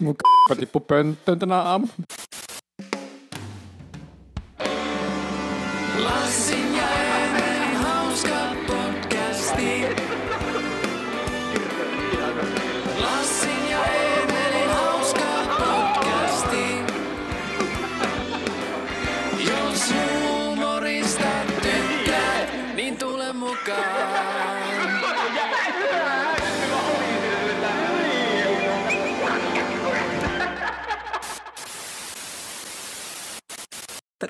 Mun k***a tippu pönttöön tänä aamuna.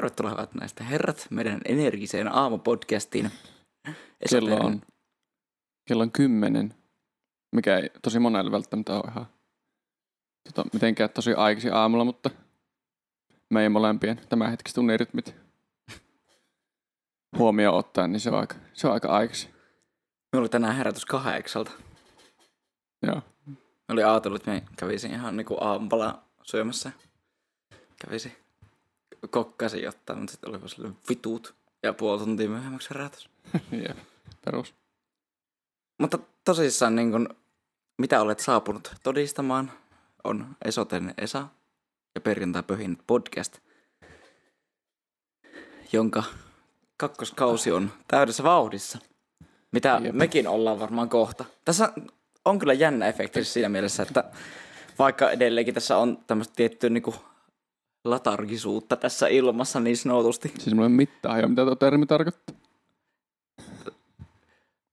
Tervetuloa hyvät näistä herrat meidän energiseen aamupodcastiin. Esa Kello on, kello on kymmenen, mikä ei tosi monelle välttämättä ole ihan tota, mitenkään tosi aikaisin aamulla, mutta meidän molempien tämänhetkiset unirytmit huomioon ottaen, niin se on aika, se on aika aikaisin. Minulla oli tänään herätys kahdeksalta. Joo. Mä olin ajatellut, että me kävisin ihan niinku aamupala syömässä. Kävisin kokkasin jotain, mutta sitten oli vaan silleen vitut. Ja puoli tuntia myöhemmäksi herätys. Jep, perus. Mutta tosissaan niin kun, mitä olet saapunut todistamaan, on Esoten Esa ja Perjantai Pöhin podcast, jonka kakkoskausi on täydessä vauhdissa. Mitä Jep. mekin ollaan varmaan kohta. Tässä on kyllä jännä efekti siinä mielessä, että vaikka edelleenkin tässä on tämmöistä tiettyä niin latargisuutta tässä ilmassa niin sanotusti, Siis mulla ei ole mitään hajua, mitä tuo termi tarkoittaa.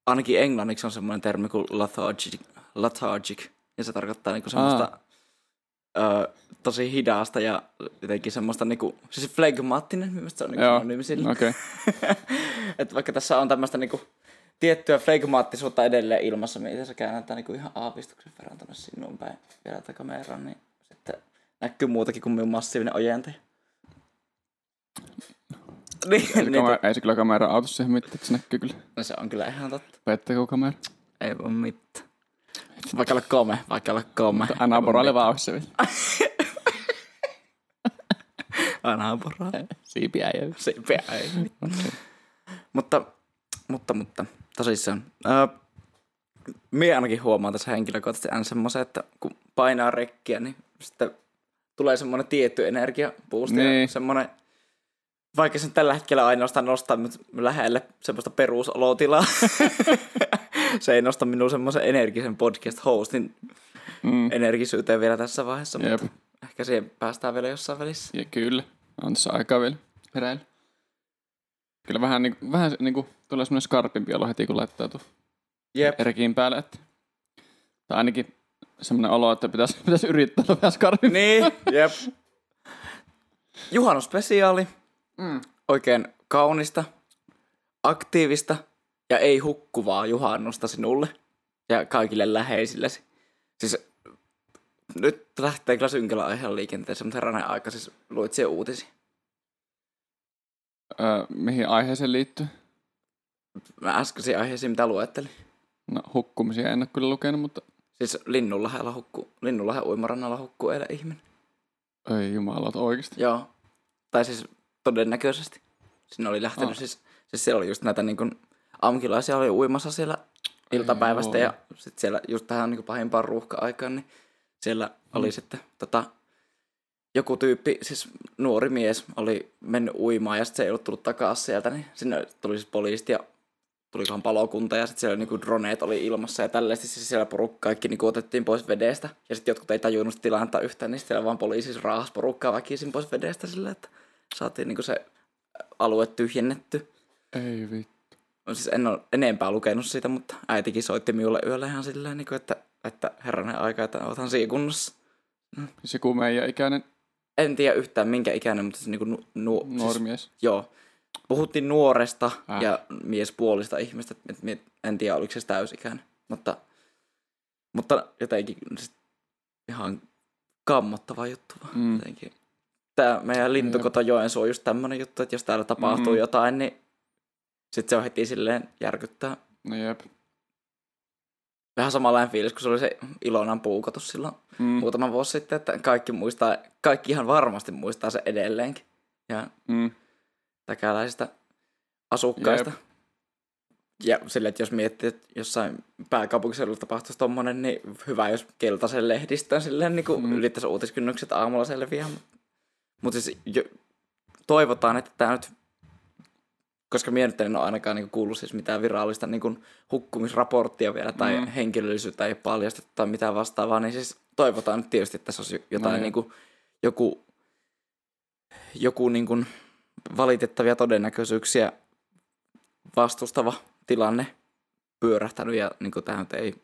ainakin englanniksi on semmoinen termi kuin lethargic, lethargic ja se tarkoittaa niinku semmoista ö, tosi hidasta ja jotenkin semmoista niinku, siis flegmaattinen, mielestäni se on niinku Joo, synonyymi sille. okei. että vaikka tässä on tämmöistä niinku tiettyä flegmaattisuutta edelleen ilmassa, mitä se käännetään niinku ihan aavistuksen verran tonne sinun päin vielä tätä kameraan, niin näkyy muutakin kuin minun massiivinen ojentaja. niin, Ei, niin, se kamera, ei se kyllä kamera auta siihen mitään, että se näkyy kyllä. no se on kyllä ihan totta. Pettäkö kamera? Ei voi mitään. Vaikka olla kome, vaikka olla kome. Anna poralle vauhissa vielä. Anna poraa. Siipiä ei Se ei. mutta, mutta, mutta, tosissaan. Öö, Mie ainakin huomaan tässä henkilökohtaisesti aina semmoisen, että kun painaa rekkiä, niin sitten tulee semmoinen tietty energiapuusti niin. ja semmoinen, vaikka se nyt tällä hetkellä ainoastaan nostaa mut lähelle semmoista perusolotilaa, se ei nosta minun semmoisen energisen podcast-hostin Mm. energisyyteen vielä tässä vaiheessa, Jep. mutta ehkä siihen päästään vielä jossain välissä. Ja kyllä, on tässä aikaa vielä heräillä. Kyllä vähän, niin, vähän niin kuin, tulee semmoinen skarpimpi olo heti, kun laittaa tuon päälle. Että, tai ainakin semmoinen olo, että pitäisi, pitäisi yrittää olla vähän skarpimpi. niin, jep. Juhannusspesiaali. Mm. Oikein kaunista, aktiivista ja ei hukkuvaa juhannusta sinulle ja kaikille läheisillesi. Siis nyt lähtee kyllä synkällä aiheella liikenteessä, mutta herranen aika, siis luit siihen uutisia. Öö, mihin aiheeseen liittyy? Mä äskeisiin aiheisiin, mitä luettelin. No hukkumisia en ole kyllä lukenut, mutta Siis Linnunlahdella hukku, Linnunlahden uimarannalla hukkuu eilen ihminen. ei jumala, oikeasti. Joo. Tai siis todennäköisesti. Sinne oli lähtenyt Ah. siis, siis siellä oli just näitä niin kuin, amkilaisia oli uimassa siellä iltapäivästä Joo. ja sitten siellä just tähän niin pahimpaan ruuhka-aikaan, niin siellä oli Mm. sitten tota, joku tyyppi, siis nuori mies oli mennyt uimaan ja sitten se ei ollut tullut takaisin sieltä, niin sinne tuli siis poliisit ja tulikohan palokunta ja sitten siellä niinku droneet oli ilmassa ja tällaisesti siis siellä porukka kaikki niinku otettiin pois vedestä. Ja sitten jotkut ei tajunnut tilannetta yhtään, niin sitten siellä vaan poliisi raahas porukkaa väkisin pois vedestä sillä, että saatiin niinku se alue tyhjennetty. Ei vittu. No siis en ole enempää lukenut siitä, mutta äitikin soitti minulle yöllä ihan silleen, niinku, että, että herranen aika, että oothan siinä kunnossa. Siis joku meidän ikäinen En tiedä yhtään minkä ikäinen, mutta siis niinku nu, nu, nuori siis. Joo. Puhuttiin nuoresta Äh. ja miespuolista ihmistä. Et mie- en tiedä, oliko se täysikäinen. Mutta, mutta jotenkin ihan kammottava juttu vaan. Mm. Jotenkin. Tämä meidän lintukoto Joensuu on just tämmöinen juttu, että jos täällä tapahtuu Mm. jotain, niin sitten se on heti silleen järkyttää. No jep. Vähän samanlainen fiilis, kun se oli se Ilonan puukotus silloin Mm. muutama vuosi sitten, että kaikki muistaa, kaikki ihan varmasti muistaa se edelleenkin. Ja Mm. Täkäläisistä asukkaista. Jep. Ja silleen, että jos miettii, että jossain pääkaupunkiseudulla tapahtuisi tommonen, niin hyvä, jos keltaisen lehdistön silleen niin kuin mm. ylittäisi uutiskynnykset aamulla selviää. Mutta siis jo, toivotaan, että tämä nyt, koska minä nyt en ole ainakaan niin kuullut siis mitään virallista niin kuin hukkumisraporttia vielä tai Mm. henkilöllisyyttä ei paljastettu tai mitään vastaavaa, niin siis toivotaan nyt tietysti, että tässä olisi jotain No niin kuin, joku, joku niin kuin valitettavia todennäköisyyksiä vastustava tilanne pyörähtänyt ja niin kuin tämä nyt ei,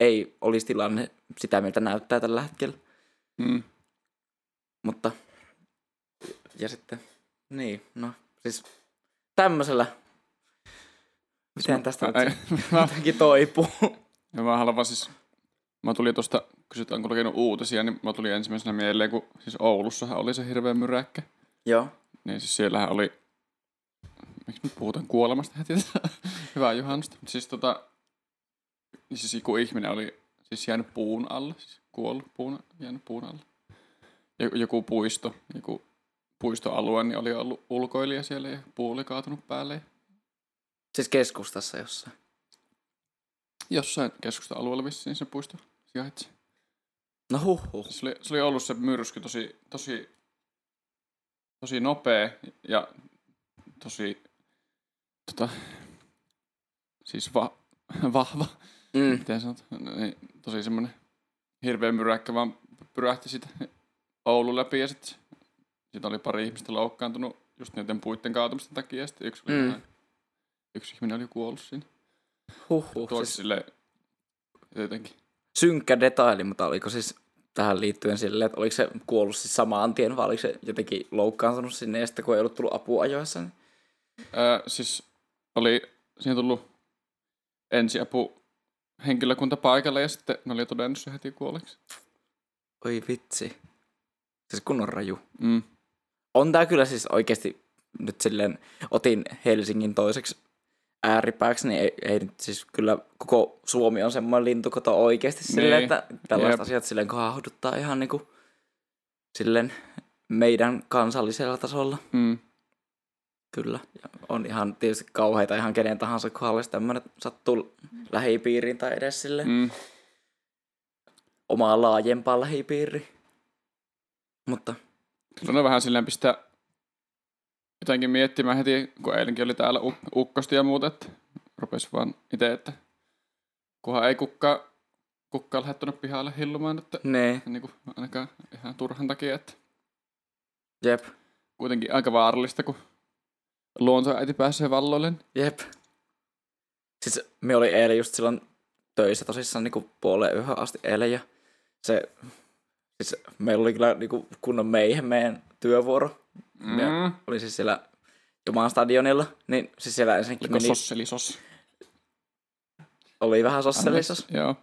ei olisi tilanne sitä, miltä näyttää tällä hetkellä. Mm. Mutta, ja sitten, niin, no, siis tämmöisellä, miten tästä nyt Ei, se mä, jotenkin toipuu. ja mä haluan siis, mä tulin tuosta, kysytään kun lukenut uutisia, niin mä tuli ensimmäisenä mieleen, kun siis Oulussahan oli se hirveä myräkkä. Joo, Niin siis siellähän oli, miksi nyt puhutaan kuolemasta heti, hyvää juhannusta. Siis tota, niin siis joku ihminen oli siis jäänyt puun alle, siis kuollut puun, jäänyt puun alle. Joku, joku puisto, joku puistoalue, niin oli ollut ulkoilija siellä ja puu oli kaatunut päälle. Siis keskustassa jossain. jossain keskusta-alueella vissiin se puisto sijaitsi. No huh huh. Se oli, se oli ollut se myrsky tosi, tosi, tosi nopea ja tosi, tota, siis va, vahva, Mm. miten sanot, niin, tosi semmoinen hirveä myräkkä vaan pyrähti sitä Oulun läpi ja sitten siitä oli pari ihmistä loukkaantunut just niiden puitten kaatumisten takia ja sitten yksi, oli Mm. ihan- yksi ihminen oli kuollut siinä. Huh huh. Tuo Siis sille jotenkin. synkkä detaili, mutta oliko siis tähän liittyen silleen, että oliko se kuollut siis samaan tien vai oliko se jotenkin loukkaantunut sinne ja sitten kun ei ollut tullut apua ajoissa, niin Öö, siis oli siihen tullut ensiapu henkilökunta paikalle ja sitten ne oli todennut se heti kuolleeksi. oi vitsi. Siis kunnon raju. Mm. on tää kyllä siis oikeasti nyt silleen, otin Helsingin toiseksi ääripääksi, niin ei, ei nyt siis kyllä koko Suomi on semmoinen lintukoto oikeasti silleen, Niin. että tällaiset Jep. asiat silleen kohahduttaa ihan niinku silleen meidän kansallisella tasolla. Mm. Kyllä. Ja on ihan tietysti kauheita ihan kenen tahansa kohdalle, jos tämmöinen sattuu lähipiiriin tai edes sille mm. Omaa laajempaa lähipiiriin. Mutta Kyllä ne vähän silleen pistää jotenkin miettimään heti, kun eilenkin oli täällä uk- ukkosti ja muuta, että rupesi vaan itse, että kunhan ei kukkaa, kukkaa lähde tuonne pihalle hillumaan, että ne, niin kuin ainakaan ihan turhan takia, että jep, kuitenkin aika vaarallista, kun luontoäiti pääsee valloille. jep. Siis me oli eilen just silloin töissä tosissaan niin puoleen yhden asti eilen ja se, siis meillä oli kyllä niin kunnon meihin meidän työvuoro. Mm. Mm. Oli siis siellä Jumalan stadionilla, niin siis siellä ensinnäkin Oliko meni, sosselisos? oli vähän sosselissos. Joo.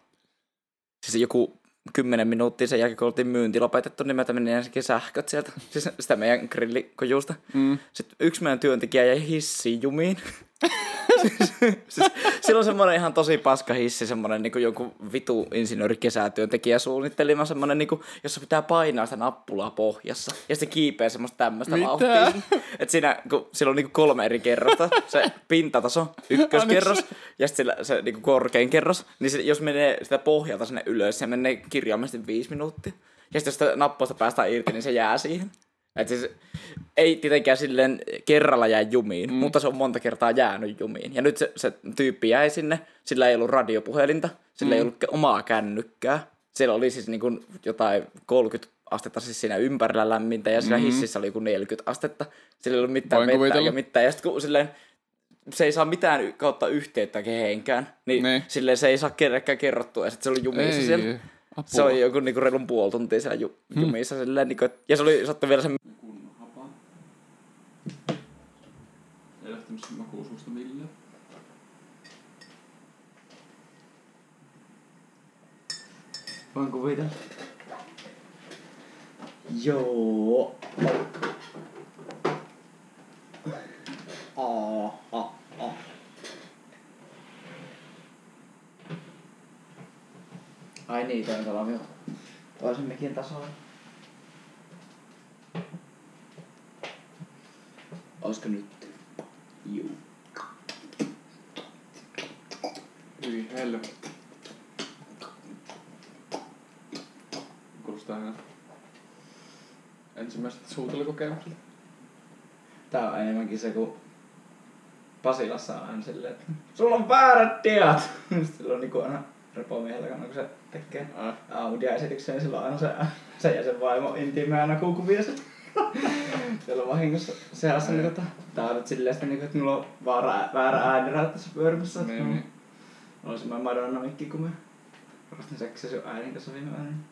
Siis joku kymmenen minuuttia sen jälkeen, kun oltiin myynti lopetettu, niin meiltä meni ensinnäkin sähköt sieltä, siis sitä meidän grillikojusta. Mm. Sitten yksi meidän työntekijä jäi hissiin jumiin. Siis, siis, sillä on semmoinen ihan tosi paska hissi, semmoinen niin joku vitu insinööri kesätyöntekijä suunnittelima semmoinen, niin kuin, jossa pitää painaa sitä nappulaa pohjassa. Ja se kiipeää semmoista tämmöistä Mitä? vauhtia. Että siinä, kun sillä on niin kolme eri kerrosta, se pintataso, ykköskerros ja sitten sillä, se niin korkein kerros, niin se, jos menee sitä pohjalta sinne ylös, se menee kirjaimellisesti viisi minuuttia. Ja sitten jos sitä nappausta päästään irti, niin se jää siihen. Et siis, ei tietenkään silleen kerralla jää jumiin, mm. mutta se on monta kertaa jäänyt jumiin. Ja nyt se, se tyyppi jäi sinne, sillä ei ollut radiopuhelinta, sillä mm. ei ollut omaa kännykkää. Siellä oli siis niin kuin jotain 30 astetta siis siinä ympärillä lämmintä ja siinä mm. hississä oli joku 40 astetta. Sillä ei ollut mitään Voin vettä eikä mitään. Ja sitten kun silleen, se ei saa mitään kautta yhteyttä kehenkään, niin, Niin. silleen se ei saa kenellekään kerrottua. Ja sitten se oli jumissa siellä. Apua. Se oli joku niinku reilun puoli tuntia siellä ju, jumissa hmm. silleen, niinku, et- ja se oli sattu vielä se Ei lähtenyt sen makuusuusta millään. Voin kuvitella. Joo. Oh, oh, oh. Ai niin, toi on tuolla minun toisen mikin tasolla. Olisiko nyt? Juu. Hyi helvetti. Kuulostaa ihan ensimmäiseltä suutelukokemukselta. Tää on enemmänkin se, kun Pasilassa on aina silleen, että sulla on väärät diat. Sitten sillä on niinku aina repomiehellä, kun se tekee Ah. Audia-esityksen, niin sillä on aina se, se ja sen vaimo intiimeä aina kuukuvia se. Siellä on vahingossa seassa, niin tota, tää on nyt silleen sitä, niin, että mulla on väärä, väärä äänirä tässä pyörimässä. Niin, niin. Mulla on semmoinen Madonna mikki, kun mä rastin seksiä sun äidin kanssa viime yönä. niin-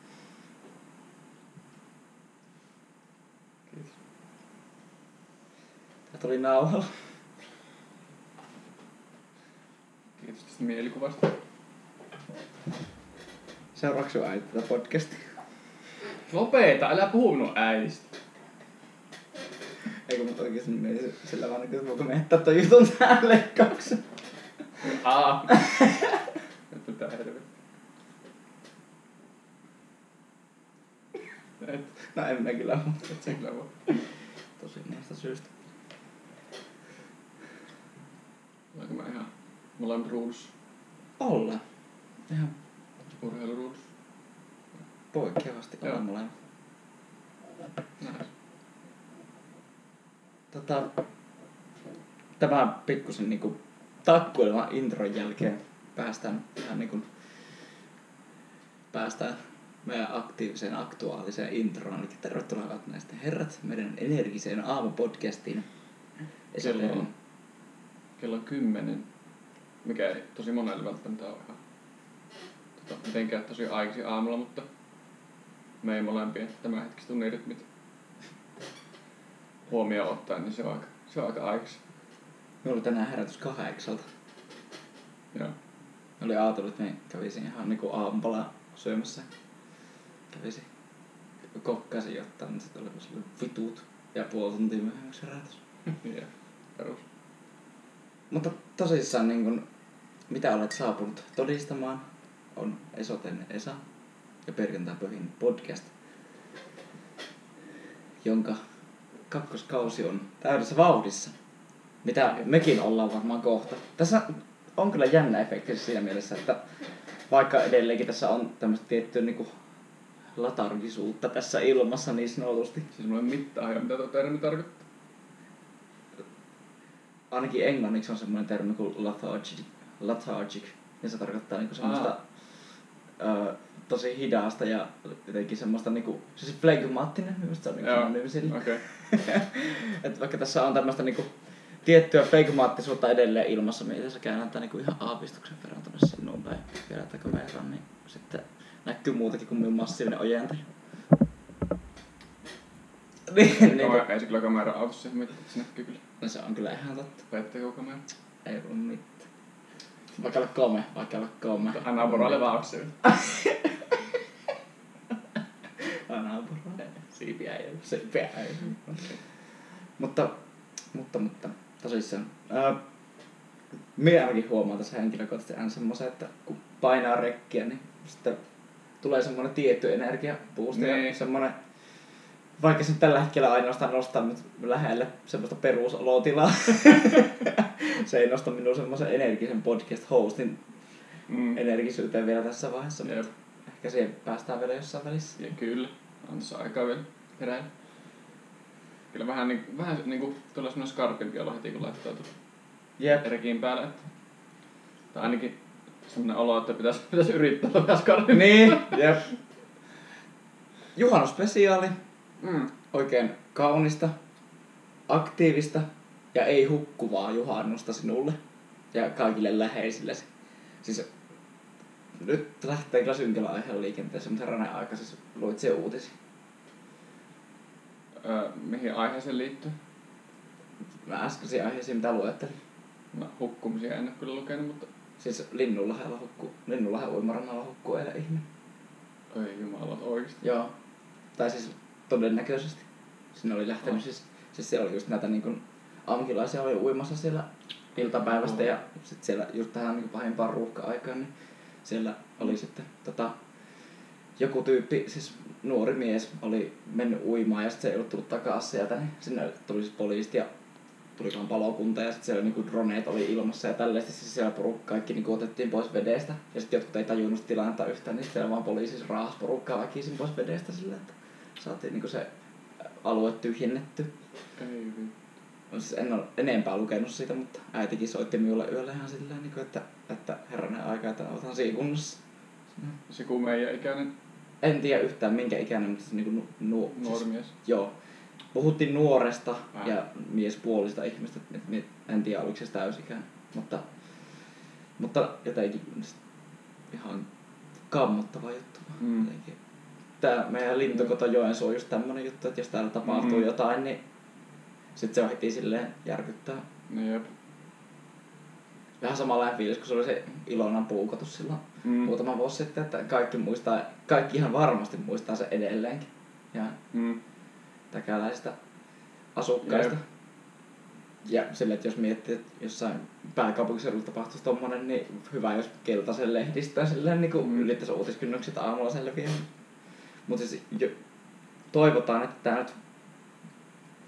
Kiitos. Tää tuli nauhalla. Kiitos tästä mielikuvasta. Seuraavaksi sun äiti tätä podcastia. Lopeta, älä puhu minun äidistä. Eikö mut oikeesti mietin sillä vaan, että voiko me jättää ton jutun tähän leikkauksen. Aa. Että tää helvetti. Et, No en mä kyllä oo. et se kyllä voi. Tosi näistä syystä. Olenko mä ihan molemmat ruudussa? Ollaan. Ihan Urheiluruudussa? poikkeavasti molemmat. Näin. Tota, tämä pikkusen niinku takkuilema intron jälkeen päästään ihan niinku päästään meidän aktiiviseen aktuaaliseen introon. Eli tervetuloa hyvät naiset ja herrat meidän energiseen aamupodcastiin. Kello on, kello on kymmenen, mikä ei tosi monelle välttämättä ole ihan mitenkään tosi aikaisin aamulla, mutta me ei molempien tämänhetkiset unirytmit huomioon ottaen, niin se on aika, se on aika aikaisin. Minulla oli tänään herätys kahdeksalta. Joo. Mä olin ajatellut, että me kävisin ihan niinku aamupalaa syömässä. Kävisin kokkasin jotain, mutta sitten oli kyllä vitut ja puoli tuntia myöhemmäksi herätys. perus. Mutta tosissaan niin kun, mitä olet saapunut todistamaan on Esoten Esa ja Perjantai Pöhin podcast, jonka kakkoskausi on täydessä vauhdissa. Mitä mekin ollaan varmaan kohta. Tässä on kyllä jännä efekti siinä mielessä, että vaikka edelleenkin tässä on tämmöistä tiettyä niinku latargisuutta tässä ilmassa niin sanotusti. Siis mulla ei mitään hajua, mitä tuo termi tarkoittaa. ainakin englanniksi on semmoinen termi kuin lethargic, lethargic ja se tarkoittaa niinku semmoista tosi hidasta ja jotenkin semmoista niinku, siis flegmaattinen, minusta se on niinku synonym sille. okei. että vaikka tässä on tämmöistä niinku tiettyä flegmaattisuutta edelleen ilmassa, mitä se käännäntää niinku ihan aavistuksen verran tonne sinuun päin vielä takaverran, niin sitten näkyy muutakin kuin minun massiivinen ojentaja. niin, niin, ei se kyllä kamera mitään, se näkyy kyllä. no se on kyllä ihan totta. Pettäkö kamera? Ei ollut mitään. Vaikka olla kome. Anna poroille vaan auksi. Anna poroille. Siipiä ei ollut. Siipiä ei ollut. Mutta, mutta, mutta, tosissaan. Ää, minä ainakin huomaan tässä henkilökohtaisesti aina semmoisen, että kun painaa rekkiä, niin sitten tulee semmoinen tietty energia boosti ja Niin. semmoinen vaikka se nyt tällä hetkellä ainoastaan nostaa nyt lähelle semmoista perusolotilaa. se ei nosta minun semmoisen energisen podcast-hostin Mm. energisyyteen vielä tässä vaiheessa, Jep. mutta ehkä siihen päästään vielä jossain välissä. Ja kyllä, on tässä aikaa vielä heräillä. Kyllä vähän, niin, vähän niin kuin tulee semmoinen skarpimpi olo heti kun laittaa tuon Jep. rekiin päälle. Että, tai ainakin semmoinen olo, että pitäisi, pitäisi yrittää olla vähän skarpimpi. Niin, jep. Juhannusspesiaali. Mm. Oikein kaunista, aktiivista ja ei hukkuvaa juhannusta sinulle ja kaikille läheisillesi. Siis nyt lähtee kyllä synkällä aiheella liikenteessä, mutta herranen aika siis luit se uutisi. Öö, mihin aiheeseen liittyy? Mä äskeisiin aiheisiin mitä luettelin. No, hukkumisia en ole kyllä lukenut, mutta Siis Linnunlahdella hukku, Linnunlahden uimarannalla hukkuu eilen ihminen. ei jumala oikeesti. Joo. Tai siis todennäköisesti. Sinne oli lähtenyt Oh. siis, siis siellä oli just näitä niin kuin, amkilaisia oli uimassa siellä iltapäivästä Oh. ja sitten siellä just tähän niin pahimpaan ruuhka-aikaan, niin siellä oli sitten tota, joku tyyppi, siis nuori mies oli mennyt uimaan ja sitten se ei ollut tullut takaisin sieltä, niin sinne tuli siis poliisit ja tulikohan palokunta ja sitten siellä niinku droneet oli ilmassa ja tälleen. Siis siellä porukka kaikki niinku otettiin pois vedestä. Ja sitten jotkut ei tajunnut tilannetta yhtään, niin siellä vaan poliisi raahas porukkaa väkisin pois vedestä sillä, että saatiin niinku se alue tyhjennetty. Ei vittu. Siis en ole enempää lukenut siitä, mutta äitikin soitti minulle yöllä ihan silleen, niin kuin, että, että herranen aika, että otan siinä kunnossa. Se kun meidän ikäinen En tiedä yhtään minkä ikäinen, mutta se niin kuin nu, nu, nuori siis, mies. joo. Puhuttiin nuoresta Ah. ja miespuolista ihmistä, en tiedä oliko se täysikään, mutta, mutta jotenkin ihan kammottava juttu. Mm. jotenkin. Tää meidän lintukoto Joensuu on just tämmönen juttu, että jos täällä tapahtuu Mm. jotain, niin sit se on heti silleen järkyttää. Niin jep. Vähän samanlainen fiilis, kun se oli se Ilonan puukotus silloin Mm. muutama vuosi sitten, että kaikki muistaa, kaikki ihan varmasti muistaa se edelleenkin. Ja Mm. täkäläisistä asukkaista. Jep. Ja sille, että jos miettii, että jossain pääkaupunkiseudulla tapahtuisi tommonen, niin hyvä, jos keltaisen lehdistä silleen niin Mm. mm. ylittäisi uutiskynnykset aamulla selviää. Mutta siis jo, toivotaan, että tämä nyt,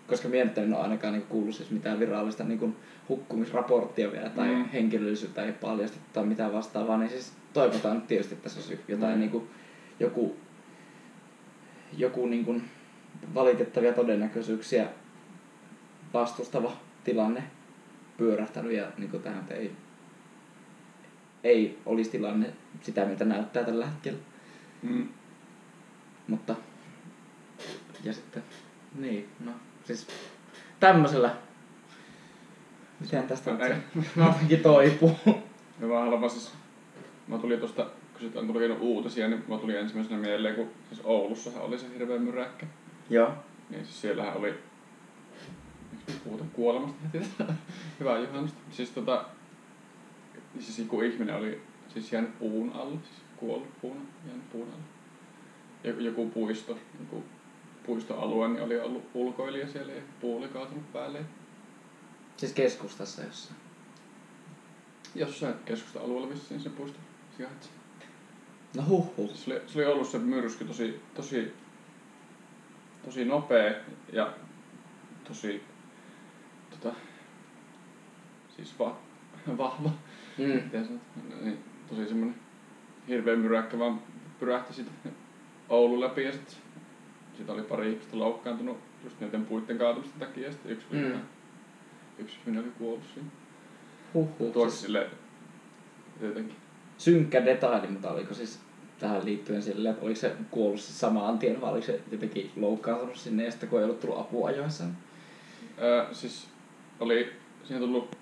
koska mielestäni en ole ainakaan niin kuullut siis mitään virallista niin hukkumisraporttia vielä tai Mm. mm. henkilöllisyyttä ei paljastettu tai mitään vastaavaa, niin siis toivotaan nyt tietysti, että tässä olisi jotain Mm. niin kuin, joku, joku niin kuin valitettavia todennäköisyyksiä vastustava tilanne pyörähtänyt ja niin kuin tähän ei, ei olisi tilanne sitä, miltä näyttää tällä hetkellä. Mm. Mutta, ja sitten, niin, no, siis tämmöisellä, miten tästä nyt se toipuu. Ja mä haluan vaan siis, mä tulin tosta, kun sit on tullut uutisia, niin mä tulin ensimmäisenä mieleen, kun siis Oulussahan oli se hirveä myräkkä. Joo. Niin siis siellähän oli, puhutaan kuolemasta heti? Hyvää juhannusta. Siis tota, siis kun ihminen oli siis jäänyt puun alle, siis kuollut puun, jäänyt puun alle. Joku, joku puisto, joku puistoalue, niin oli ollut ulkoilija siellä ja puu oli kaatunut päälle. Siis keskustassa jossain. Jossain keskusta-alueella vissiin se puisto sijaitsi. No huh huh. Se oli, se oli ollut se myrsky tosi, tosi, tosi nopea ja tosi tota, siis va, vahva. Mm. Niin, tosi semmonen hirveä myräkkä vaan pyrähti sitä Oulun läpi ja sit, sit oli pari ihmistä loukkaantunut just niiden puitten kaatumisten takia ja sitten yksi, Mm. mm. yksi ihminen oli kuollut siinä. Huh huh. Tuossa Siis sille jotenkin. synkkä detaili, mutta oliko siis tähän liittyen silleen, että oliko se kuollut siis samaan tien vai oliko se jotenkin loukkaantunut sinne ja sitten kun ei ollut tullut apua ajoissa? Öö, siis oli siihen tullut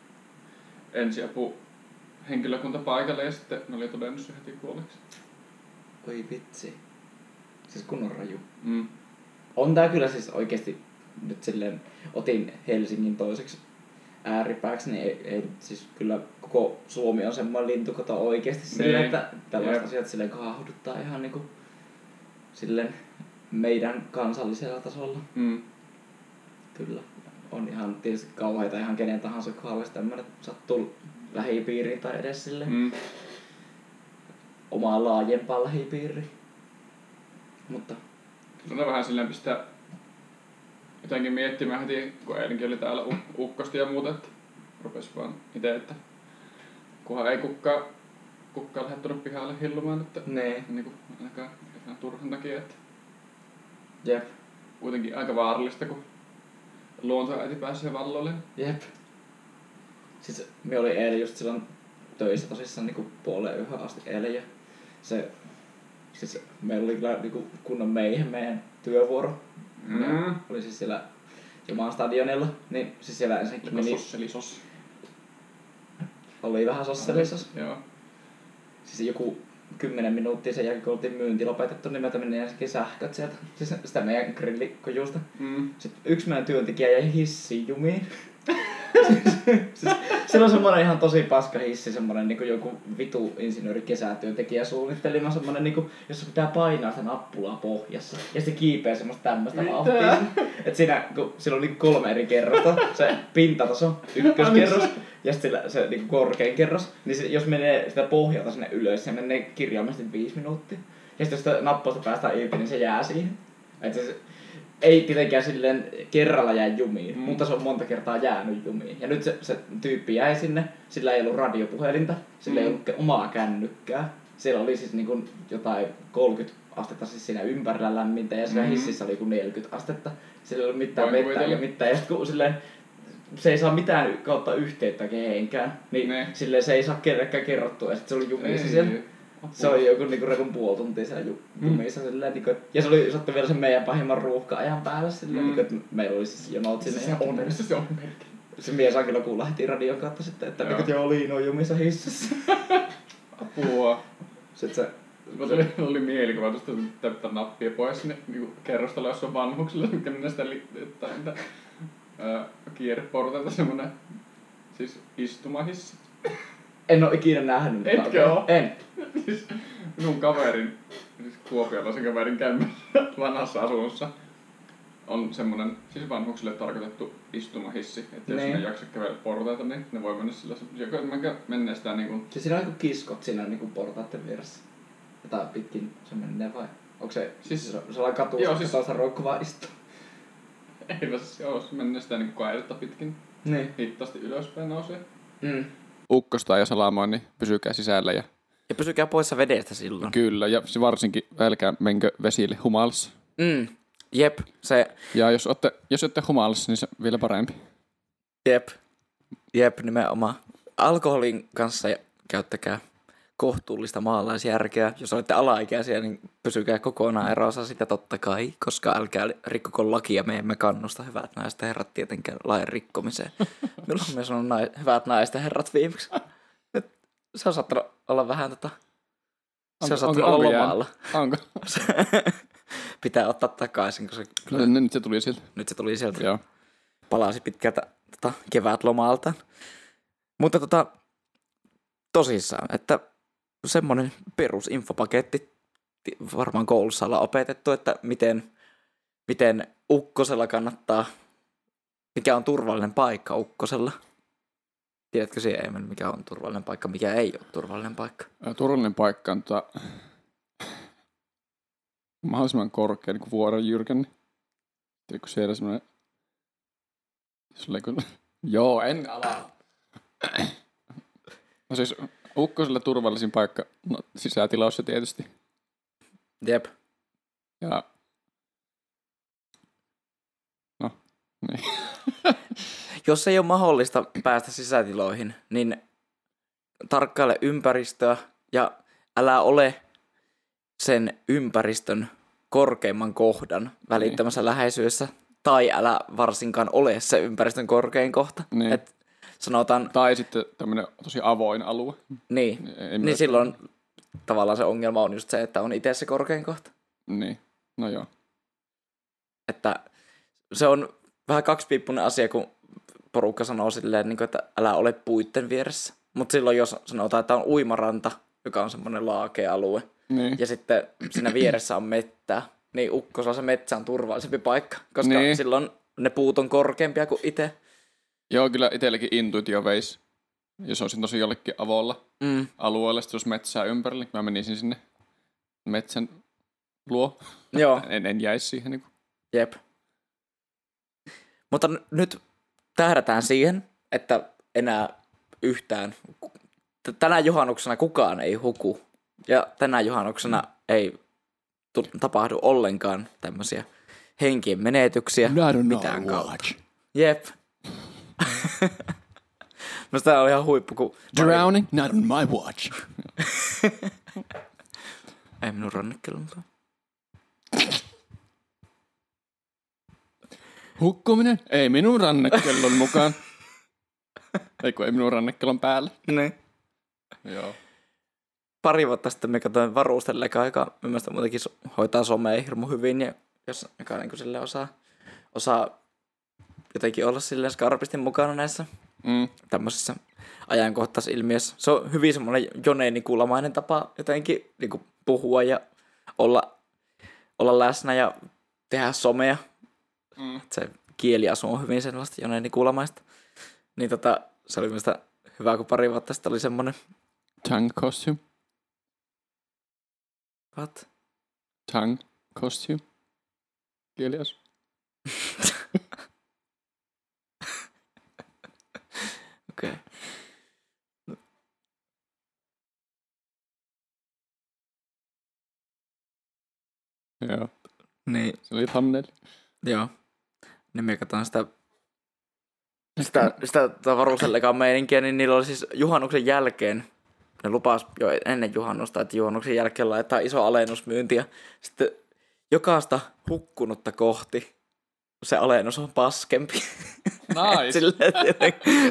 ensiapu henkilökunta paikalle ja sitten ne oli todennut sen heti kuolleeksi. Oi vitsi. Siis kunnon raju. Mm. On tää kyllä siis oikeesti nyt silleen, otin Helsingin toiseksi ääripääksi, niin ei, ei siis kyllä koko Suomi on semmoinen lintukoto oikeesti silleen, Niin. että tällaiset Jep. asiat silleen kahduttaa ihan niinku silleen meidän kansallisella tasolla. Mm. Kyllä. On ihan tietysti kauheita ihan kenen tahansa kohdalle, jos tämmönen sattuu lähipiiriin tai edes silleen Mm. omaa laajempaa lähipiiriin. Mutta ne vähän silleen pistää jotenkin miettimään heti, kun eilenkin oli täällä uk- ukkosti ja muuta, että rupes vaan itse, että kunhan ei kukkaa, kukkaa lähettänyt pihalle hillumaan, että nee, niin kuin ainakaan ihan turhan takia, että jep, kuitenkin aika vaarallista, kun luontoäiti pääsee valloille. jep. Siis me oli eilen just silloin töissä tosissaan niinku puoleen yhden asti eilen ja se, siis meillä oli kyllä niinku kunnon meihin meidän työvuoro. Ja oli siis siellä Jumalan stadionilla, niin siis siellä ensinnäkin meni, sosselisos. oli vähän sosselisos. Joo. Siis joku kymmenen minuuttia sen jälkeen, kun oltiin myynti lopetettu, niin meiltä meni ensinnäkin sähköt sieltä, siis sitä meidän grillikojusta. Mm. Sitten yksi meidän työntekijä jäi hissiin jumiin. Siis, sillä on semmonen ihan tosi paska hissi, semmonen niinku joku vitu insinööri kesätyöntekijä suunnittelima semmonen niinku, jossa pitää painaa sitä nappulaa pohjassa. Ja sitten kiipeä semmoista tämmöstä Mitä? vauhtia. Et siinä, kun sillä on niinku kolme eri kerrosta, se pintataso, ykköskerros ja sitten sillä, se niinku korkein kerros. Niin se, jos menee sitä pohjalta sinne ylös, se menee kirjaimellisesti viisi minuuttia. Ja sitten jos sitä nappausta päästään irti, niin se jää siihen. Että se ei tietenkään silleen kerralla jää jumiin, Mm. mutta se on monta kertaa jäänyt jumiin. Ja nyt se, se tyyppi jäi sinne, sillä ei ollut radiopuhelinta, sillä ei Mm. ollut omaa kännykkää. Siellä oli siis niin kuin jotain 30 astetta siis siinä ympärillä lämmintä ja siinä Mm. hississä oli joku 40 astetta. Sillä ei ollut mitään Voin vettä eikä mitään. Ja kun silleen, se ei saa mitään kautta yhteyttä kehenkään, niin Ne. silleen se ei saa kenellekään kerrottua. Ja sit se oli jumissa Ei, siellä. apua. Se oli joku niinku reilun puoli tuntia siellä ju- Mm. jumissa silleen, niinku, ja se oli sattui vielä sen meidän pahimman ruuhka-ajan päällä silleen, Mm. niinku, että meillä oli siis jonot sinne. Se on, missä se on merkki. se mies saa kyllä kuulla heti radion kautta sitten, että Joo. niinku, joo, Liino on jumissa hississä. Apua. Sitten se, Mulla oli, oli mielikuva tuosta täyttää nappia pois sinne niin kerrostalla, jos on vanhuksilla, mikä minä sitä li, tai niitä ää, kierreportaita semmonen siis istumahissi. En oo ikinä nähnyt. Etkö okei. oo? En. siis minun kaverin, siis kuopiolaisen kaverin käymässä vanhassa asunnossa on semmonen siis vanhuksille tarkoitettu istumahissi, että jos Niin. ne jaksa kävellä portaita, niin ne voi mennä sillä, joka menee sitä niinku Siis siinä on joku kiskot siinä niinku portaiden vieressä. Jota pitkin se menee vai? Onko se, Siis- siis, se, se on katu, Joo, siis- siis... se roikku vaan istuu. Ei se joo, se menee sitä niinku kaidetta pitkin Niin. hitaasti ylöspäin nousee. Mm. Ukkosta ja salamoin, niin pysykää sisällä. Ja Ja pysykää poissa vedestä silloin. kyllä, ja varsinkin älkää menkö vesille humalassa. Mm. Jep, se, Ja jos olette, jos olette humalassa, niin se vielä parempi. jep, jep nimenomaan. Alkoholin kanssa käyttäkää kohtuullista maalaisjärkeä. Jos olette alaikäisiä, niin pysykää kokonaan erossa sitä totta kai, koska älkää rikkoko lakia, me emme kannusta hyvät naiset herrat tietenkään lain rikkomiseen. Milloin me sanon nai, hyvät naiset herrat viimeksi? Nyt se on saattanut olla vähän tota, se on saattanut olla lomalla. Onko? Pitää ottaa takaisin, koska Kyllä. Nyt se tuli sieltä. nyt se tuli sieltä Joo. palasi pitkältä tota, kevätlomalta. Mutta tota, tosissaan, että semmoinen perusinfopaketti ti- varmaan koulussa ollaan opetettu, että miten, miten ukkosella kannattaa, mikä on turvallinen paikka ukkosella. Tiedätkö siihen, mikä on turvallinen paikka, mikä ei ole turvallinen paikka? Turvallinen paikka on tota, mahdollisimman korkea, niin kuin vuoren jyrkän. Kun siellä semmoinen... Sulle kun... Joo, en ala. No siis ukkoselle turvallisin paikka, no sisätilaussa tietysti. Jep. Ja... No, niin. Jos ei ole mahdollista päästä sisätiloihin, niin tarkkaile ympäristöä ja älä ole sen ympäristön korkeimman kohdan välittömässä läheisyydessä. Tai älä varsinkaan ole se ympäristön korkein kohta. Niin. Et sanotaan, Tai sitten tämmöinen tosi avoin alue. niin, niin myöskään- silloin tavallaan se ongelma on just se, että on itse se korkein kohta. Niin, no joo. Että se on vähän kaksipiippunen asia, kun porukka sanoo silleen, niin että älä ole puitten vieressä. Mutta silloin jos sanotaan, että on uimaranta, joka on semmoinen laakea alue, Niin. ja sitten siinä vieressä on mettää, niin ukkosella se metsä on turvallisempi paikka, koska Niin. niin. silloin ne puut on korkeampia kuin itse. Joo, kyllä itselläkin intuitio veisi. Jos olisin tosi jollekin avolla Mm. alueella, sitten olisi metsää ympärillä, niin mä menisin sinne metsän luo. Joo, En, en jäisi siihen. Niin kuin. jep. Mutta n- nyt tähdätään siihen, että enää yhtään, t- tänä juhannuksena kukaan ei huku. Ja tänä juhannuksena ei tu- tapahdu ollenkaan tämmöisiä henkien menetyksiä. mitään kautta. Jep. no sitä oli ihan huippu, kun... Drowning? Not on my watch. Ei minun rannekelunkaan. Hukkuminen? Ei minun rannekellon mukaan. Ei kun ei minun rannekellon päällä. Niin. Joo. Pari vuotta sitten me katsoin varusteleka, joka mielestäni muutenkin hoitaa somea hirmu hyvin, ja jos joka niin sille osaa, osaa jotenkin olla silleen skarpisti mukana näissä Mm. tämmöisessä ajankohtaisilmiössä. Se on hyvin semmoinen Joneeni kuulamainen tapa jotenkin niin kuin puhua ja olla, olla läsnä ja tehdä somea. Mm. Se kieliasu on hyvin sellaista Joneeni kuulamaista. Niin tota, se oli minusta hyvä, kun pari vuotta sitten oli semmoinen, Tongue costume. what? Tongue costume. Kielias. Okei. Okay. Joo. Niin, Se oli thumbnail. joo. Niin me katsoin sitä, sitä, sitä Varusellekaan meininkiä, niin niillä oli siis juhannuksen jälkeen, ne lupas jo ennen juhannusta, että juhannuksen jälkeen laittaa iso alennusmyynti ja sitten jokaista hukkunutta kohti se alennus on paskempi. Nice. Silleen, että,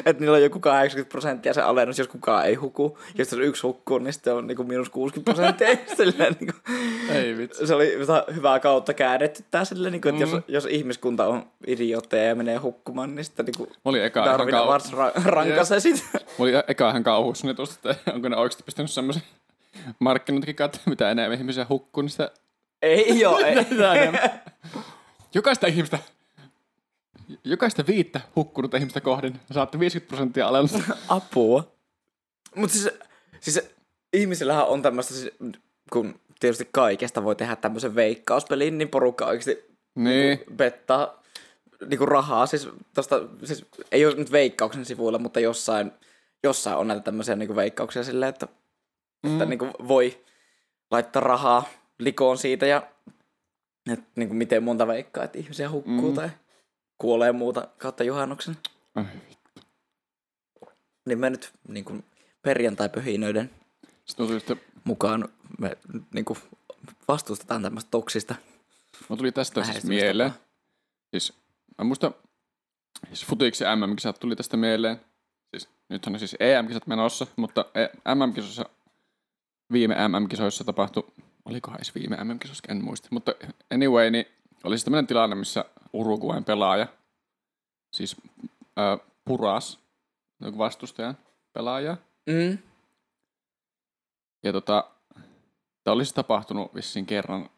että niillä on joku 80 prosenttia se alennus, jos kukaan ei huku. Jos on yksi hukkuu, niin sitten on niin miinus 60 prosenttia. Silleen, niin kuin, Ei vitsi. se oli jotain hyvää kautta käännetty tää silleen, niin kuin, että Mm. jos, jos ihmiskunta on idiootteja ja menee hukkumaan, niin sitten niin kuin Mä olin eka ihan Darwin kau... Awards ra- rankaisee sitä. Mä olin eka ihan kauhuissani tuosta, että onko ne oikeasti pistänyt semmoisen markkinointikin että mitä enemmän ihmisiä hukkuu, niin sitä ei joo, ei. Jokaista ihmistä, jokaista viittä hukkunutta ihmistä kohden saatte 50 prosenttia alennusta. Apua. Mutta siis, siis ihmisillähän on tämmöistä, siis, kun tietysti kaikesta voi tehdä tämmöisen veikkauspelin, niin porukka oikeasti Niin. bettaa niinku rahaa. Siis, tosta, siis ei ole nyt veikkauksen sivuilla, mutta jossain, jossain on näitä tämmöisiä niinku veikkauksia silleen, että, mm. että niinku voi laittaa rahaa likoon siitä ja että niinku miten monta veikkaa, että ihmisiä hukkuu mm. tai kuolee muuta kautta juhannuksen. Ai, Niin me nyt niinku perjantai-pöhinöiden Sitten mukaan me niinku vastustetaan tämmöistä toksista. mä tuli tästä siis mieleen. Siis, mä muistan, siis futiksi MM-kisat tuli tästä mieleen. Siis, nythän on siis EM-kisat menossa, mutta E- MM-kisoissa, viime MM-kisoissa tapahtui, olikohan edes viime MM-kisoissa, en muista. Mutta anyway, niin oli siis tämmöinen tilanne, missä Uruguayn pelaaja, siis äh, puras vastustajan pelaaja. Mm. Ja tota, tämä olisi tapahtunut vissiin kerran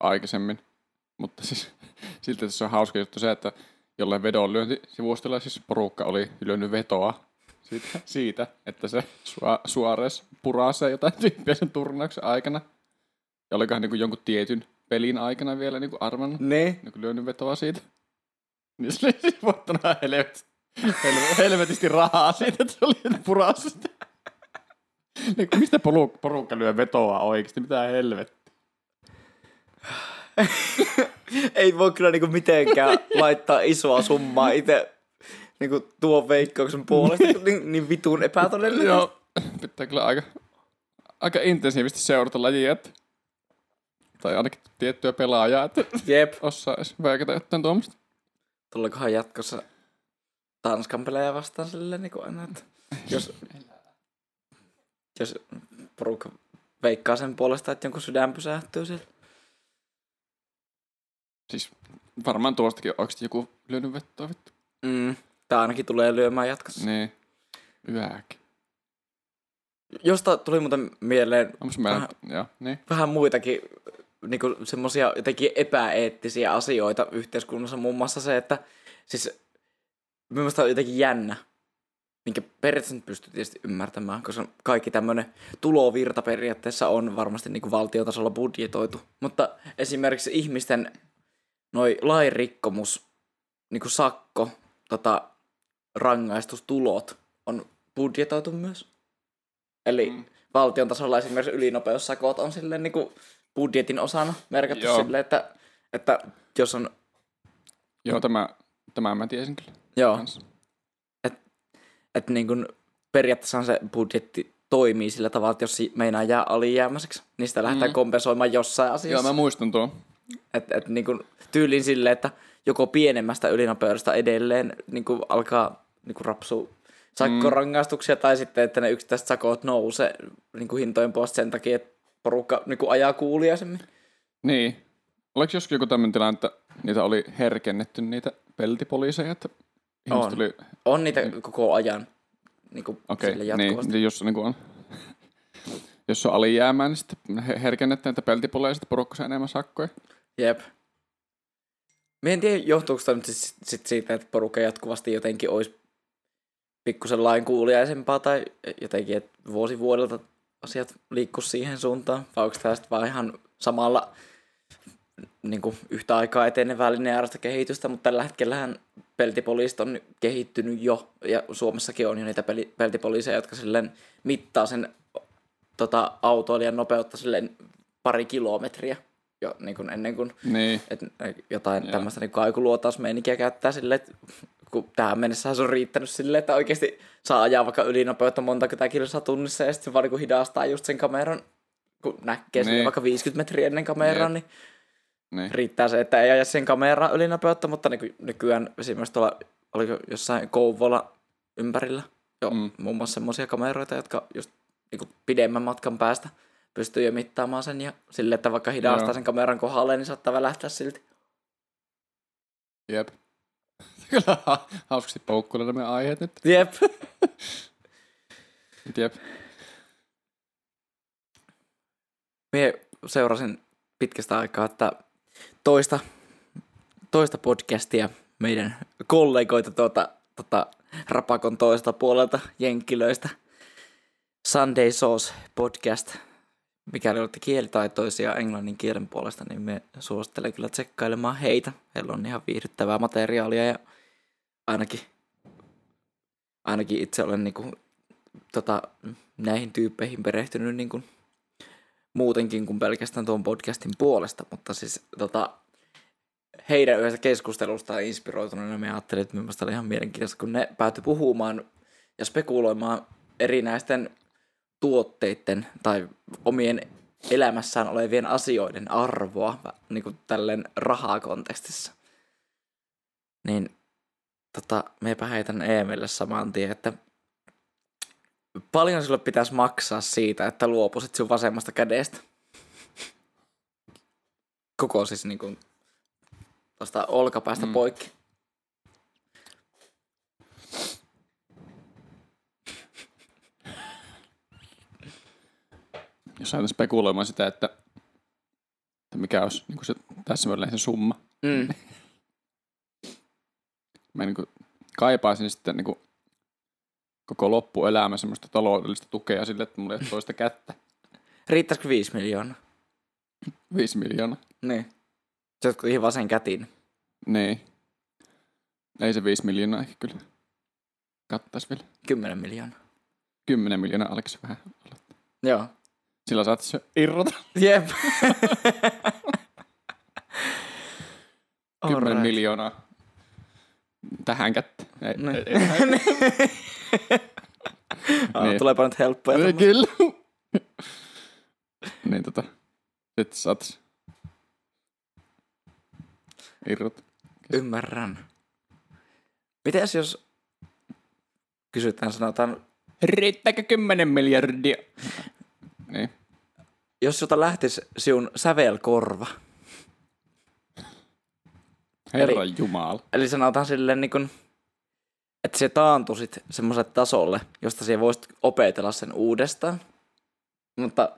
aikaisemmin, mutta siis silti tässä on hauska juttu se, että jollain vedonlyöntisivustolla siis porukka oli lyönyt vetoa siitä, siitä että se Sua- Suarez purasee jotain tyyppiä sen turnauksen aikana. Ja olikohan niin jonkun tietyn pelin aikana vielä niin kuin arvannut, Niin. niin kuin lyönyt vetoa siitä. Niin se oli siis voittanut helvet, helvet, helvetisti rahaa siitä, että se oli purassa sitä. Niin, kuin, mistä poru- porukka lyö vetoa oikeasti? Mitä helvettiä? Ei voi kyllä niinku mitenkään laittaa isoa summaa itse niinku tuon veikkauksen puolesta, niin, niin vitun epätodellinen. Joo, pitää kyllä aika, aika intensiivisesti seurata lajia, että, tai ainakin tiettyä pelaajaa, että Jep. osaa edes veikata jotain tuommoista. Tuleekohan jatkossa Tanskan pelejä vastaan silleen niinku aina, että jos, jos porukka veikkaa sen puolesta, että jonkun sydän pysähtyy siellä. Siis varmaan tuostakin on joku lyönyt vetoa vittu. Mm. Tää ainakin tulee lyömään jatkossa. Niin. Yääkin. Josta tuli muuten mieleen meillä, Vähän- joo, niin. vähän muitakin niin semmoisia jotenkin epäeettisiä asioita yhteiskunnassa. Muun muassa se, että siis mielestäni on jotenkin jännä, minkä periaatteessa nyt pystyy tietysti ymmärtämään, koska kaikki tämmöinen tulovirta periaatteessa on varmasti niin valtiotasolla budjetoitu. Mutta esimerkiksi ihmisten noi lainrikkomus, niin kuin sakko, tota, rangaistustulot on budjetoitu myös. Eli mm. valtion tasolla esimerkiksi ylinopeussakot on silleen niin kuin budjetin osana merkattu Joo. silleen, että, että jos on, Joo, tämä, tämä mä tiesin kyllä. joo, että niin kuin periaatteessa se budjetti toimii sillä tavalla, että jos meinaa jää alijäämäiseksi, niin sitä lähdetään Mm. kompensoimaan jossain Joo, asiassa. mä muistan tuon. Että et niin kuin tyylin silleen, että joko pienemmästä ylinopeudesta edelleen niin kuin alkaa niin kuin rapsua sakkorangaistuksia, tai sitten, että ne yksittäiset sakot nousee niin kuin hintojen puolesta sen takia, että porukka niin kuin ajaa kuuliaisemmin. Niin. Oliko joskus joku tämmöinen tilanne, että niitä oli herkennetty niitä peltipoliiseja, että On. oli... On niitä koko ajan niin kuin Okei, sille jatkuvasti. niin, jos, niin on, jos on alijäämää, niin sitten he- herkennetään niitä peltipoleja, sitten porukka saa enemmän sakkoja. Jep. Mä en tiedä, johtuuko tämä nyt sit, sit siitä, että porukka jatkuvasti jotenkin olisi pikkusen lain kuuliaisempaa tai jotenkin, että vuosi vuodelta asiat liikkuu siihen suuntaan, vai onko tämä sitten vaan ihan samalla niin kuin yhtä aikaa etenevää lineaarista kehitystä, mutta tällä hetkellähän peltipoliisit on kehittynyt jo, ja Suomessakin on jo niitä peli, peltipoliiseja, jotka silleen mittaa sen tota, autoilijan nopeutta silleen pari kilometriä jo niin kuin ennen kuin Niin. et, jotain Joo. tämmöistä niin kaikuluotausmeininkiä käyttää silleen, että kun tähän mennessä se on riittänyt silleen, että oikeasti saa ajaa vaikka ylinopeutta monta kytä kilsaa tunnissa ja sitten vaan niin hidastaa just sen kameran, kun näkee niin. Vaikka 50 metriä ennen kameraa, niin Niin. riittää se, että ei aja sen kameran ylinopeutta, mutta niin nykyään esimerkiksi tuolla, oliko jossain Kouvola ympärillä jo mm. Mm. muun muassa semmoisia kameroita, jotka just niin kuin pidemmän matkan päästä pystyy jo mittaamaan sen ja sille, että vaikka hidastaa Joo. sen kameran kohdalle, niin saattaa välähtää silti. Jep. Kyllä ha- hauskasti poukkuilla nämä aiheet nyt. Jep. Jep. Mie seurasin pitkästä aikaa, että toista, toista podcastia meidän kollegoita tuota, tuota Rapakon toista puolelta Jenkkilöistä. Sunday Sauce podcast. Mikäli olette kielitaitoisia englannin kielen puolesta, niin me suosittelen kyllä tsekkailemaan heitä. Heillä on ihan viihdyttävää materiaalia ja ainakin, ainakin itse olen niinku, tota, näihin tyyppeihin perehtynyt niinku, muutenkin kuin pelkästään tuon podcastin puolesta, mutta siis tota, heidän yhdessä keskustelustaan inspiroituneena me ajattelin, että mielestäni oli ihan mielenkiintoista, kun ne päätyi puhumaan ja spekuloimaan erinäisten tuotteiden tai omien elämässään olevien asioiden arvoa niin kuin tälleen rahakontekstissa. Niin tota, meipä heitän Eemille saman tien, että paljon sulle pitäisi maksaa siitä, että luopuisit sun vasemmasta kädestä? Koko siis niin kuin tuosta olkapäästä. Mm. poikki. Jos aletaan spekuloimaan sitä, että, että mikä olisi niin se täsmälleen se summa. Mm. Mä niin kuin kaipaisin sitten niin kuin koko loppuelämä semmoista taloudellista tukea sille, että mulla ei ole toista kättä. Riittäisikö viisi miljoonaa? Viisi miljoonaa. Niin. Se on ihan vasen kätin. Niin. Ei se viisi miljoonaa ehkä kyllä. Kattais vielä. Kymmenen miljoonaa. Kymmenen miljoonaa alkaa se vähän. Joo. Sillä saat irrota. Jep. Kymmenen Alright. miljoonaa. Tähän kättä. Ei, Niin. ei, ei, Ah, Niin. Tuleepa nyt helppoja. ei, kyllä. niin tota. Sitten saat irrota. Ymmärrän. Mites jos kysytään, sanotaan, Riittääkö kymmenen miljardia? Niin. Jos jota lähtisi sinun sävelkorva, Herran Jumala. eli sanotaan silleen niin kuin, että se taantuisit semmoiselle tasolle, josta siellä voisit opetella sen uudestaan, mutta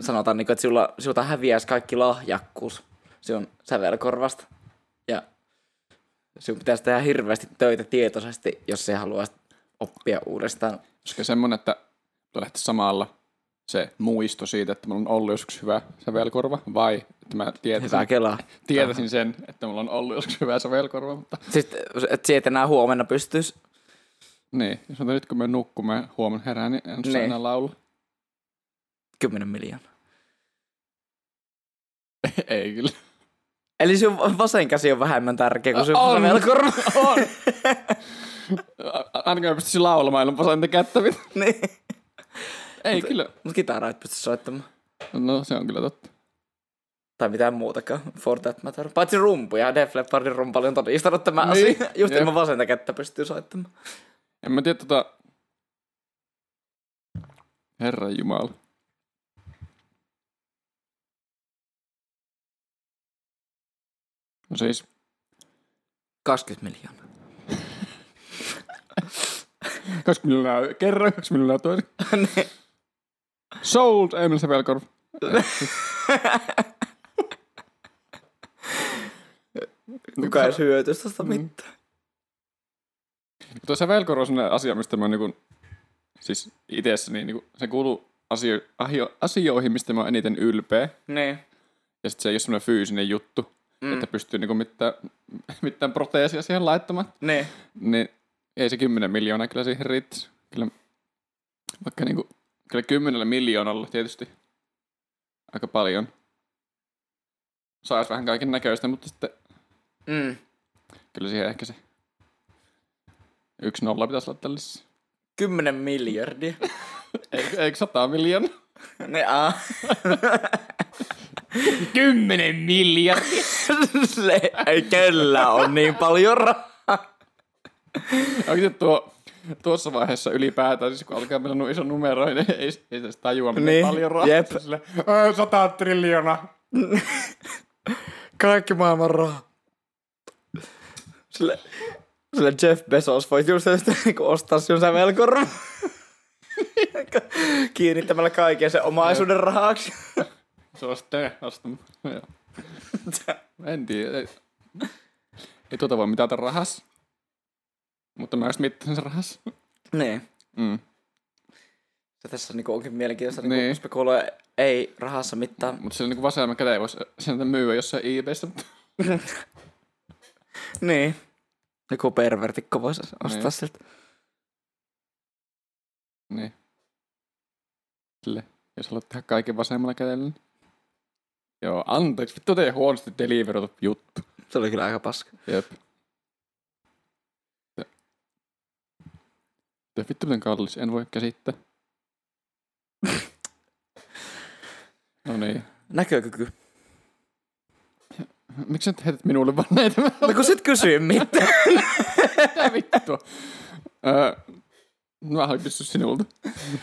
sanotaan, niin kuin, että sinulla, sinulta häviäisi kaikki lahjakkuus sinun sävelkorvasta, ja sinun pitäisi tehdä hirveästi töitä tietoisesti, jos se haluaisit oppia uudestaan. Koska semmonen, että lähti samalla se muisto siitä, että mulla on ollut joskus hyvä sävelkorva, vai että mä tietäisin, tietäisin sen, että mulla on ollut joskus hyvä sävelkorva, mutta Sitten, että sieltä enää huomenna pystyisi. niin, jos mä nyt kun mä nukkumaan huomenna herään, niin en Niin. enää laulaa. 10 miljoonaa. Ei kyllä. Eli sun vasen käsi on vähemmän tärkeä kuin sun On. velkorva. On. A- Ainakaan mä pystyisin laulamaan ilman vasenta kättä. niin. Ei kyllä. Mutta kitaraa et pysty soittamaan. No se on kyllä totta. Tai mitään muutakaan. For that matter. Paitsi rumpuja. Def Leppardin rumpali on todistanut tämä Niin. asia. Just ilman vasenta kättä pystyy soittamaan. En mä tiedä tota... Herran Jumala. No siis, 20 miljoonaa. 20 miljoonaa kerran, 20 miljoonaa toisen. Niin. Sold Emil Sävelkorv. Kuka edes hyötyisi tästä Mm. mitään. Tuo Sävelkorv on sellainen asia, mistä mä niinku, siis itessä, niin niinku, se kuuluu asio, ahio, asioihin, mistä mä oon eniten ylpeä. Niin. Ja sitten se ei ole semmoinen fyysinen juttu, mm. että pystyy niinku mitään, mitään proteesia siihen laittamaan. Ne. Niin ei se 10 miljoonaa kyllä siihen riittäisi. Kyllä, vaikka niinku, kyllä 10 miljoonalla tietysti aika paljon. Saisi vähän kaiken näköistä, mutta sitten Mm. kyllä siihen ehkä se yksi nolla pitäisi laittaa lisää. 10 miljardia. Eikö, eikö 100 miljoonaa? Ne a. 10 miljardia! Ei kellä on niin paljon rahaa. Onko se tuo, tuossa vaiheessa ylipäätään, siis kun alkaa mennä iso numero, niin ei, ei se tajua, miten Niin, paljon rahaa. jep. Sille, "Ää, 100 triljoonaa. Kaikki maailman rahaa. Sille, sille Jeff Bezos voi just niinku ostaa sinun sävelkorva. Kiinnittämällä kaiken sen omaisuuden rahaksi. Se on sitten ostanut. En tiedä. Ei, ei tuota voi mitata rahassa. Mutta mä just mittasin sen rahassa. niin. Mm. Se tässä niinku onkin mielenkiintoista Niin. niinku spekuloida ei rahassa mitään. Mutta sillä niin vasemman käteen voisi sen myyä jossain eBaystä. Niin. Joku pervertikko voisi ostaa Niin. sieltä. niin. Sille, jos haluat tehdä kaiken vasemmalla kädellä. Niin. Joo, anteeksi. Vittu teidän huonosti deliveroitu juttu. Se oli kyllä aika paska. Jep. Tuo vittu miten kallis, en voi käsittää. no niin. Näkökyky. Miksi sä nyt heität minulle vaan näitä? No kun sit kysyy mitään. Mitä vittua? Öö, mä haluan kysyä sinulta.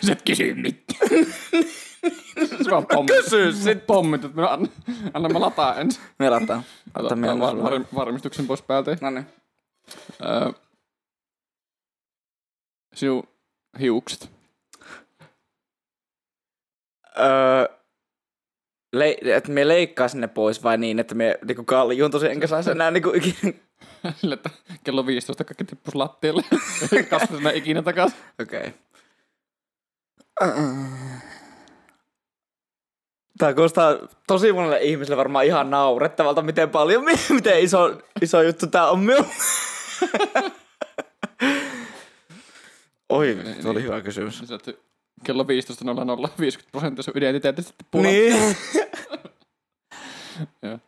Sä et kysy mitään. Sä vaan pommit. Kysy sit. Pommitat. Mä anna, anna mä lataa ensin. Me lataan. Ota Ota var, var, varmistuksen pois päältä. No niin. Öö, sinun hiukset. Öö, le- että me leikkaisin ne pois vai niin, että me niinku kaljuun tosi enkä saisi enää niinku ikinä. Että kello 15 kaikki tippus lattialle. Kasvaa sinä ikinä takaisin. Okei. Tämä kuulostaa tosi monelle ihmiselle varmaan ihan naurettavalta, miten paljon, miten iso, iso juttu tämä on minulle. Oi, se oli hyvä kysymys. Sä oot kello 15.00 50 prosenttia sun identiteetistä tippuu Niin. Joo.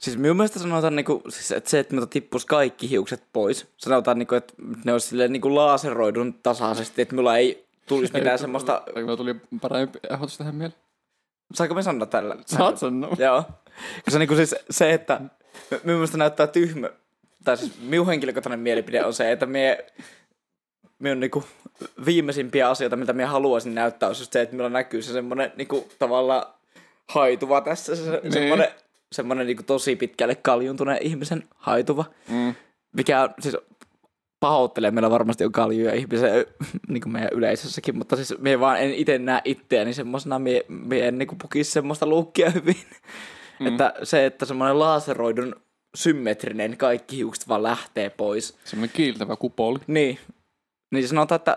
Siis minun mielestä sanotaan, niinku, siis, että se, että minulta tippuisi kaikki hiukset pois. Sanotaan, niinku, että ne olisi silleen niinku laaseroidun tasaisesti, että minulla ei tulisi mitään semmoista... Mulla tuli parempi ehdotus tähän mieleen. Saanko me sanoa tällä? Saat sanoa. Joo. Koska niinku siis, se, että minun mielestä näyttää tyhmä, tai siis minun henkilökohtainen mielipide on se, että mie, minun niinku viimeisimpiä asioita, mitä minä haluaisin näyttää, olisi just se, että minulla näkyy se semmoinen niinku tavallaan haituva tässä, se, Niin. semmoinen, semmoinen niinku tosi pitkälle kaljuntuneen ihmisen haituva, Mm. mikä on, siis pahoittelee, meillä varmasti on kaljuja ihmisiä niin kuin meidän yleisössäkin, mutta siis minä vaan en itse näe itseäni semmoisena, minä, minä en niin pukisi semmoista luukkia hyvin. Mm. Että se, että semmoinen laaseroidun symmetrinen kaikki hiukset vaan lähtee pois. Semmoinen kiiltävä kupoli. Niin, niin sanotaan, että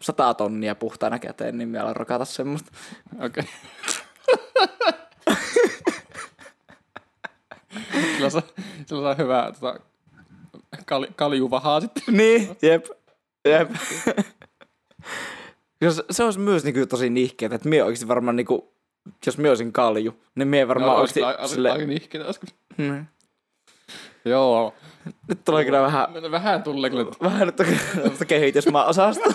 sata tonnia puhtaana käteen, niin minä alan rokata semmoista. Okei. Sillä saa, sillä saa hyvää tota, kal, kaljuvahaa sitten. Niin, jep, jep. jos se olisi myös niinku tosi nihkeet, että minä oikeasti varmaan niinku, jos minä olisin kalju, niin minä varmaan No, oikeasti... aika, sille- aika nihkeitä joskus. Mm. Joo. Nyt tulee kyllä vähän, Vähän tulee kyllä. vähän nyt kehitysmaa osasta.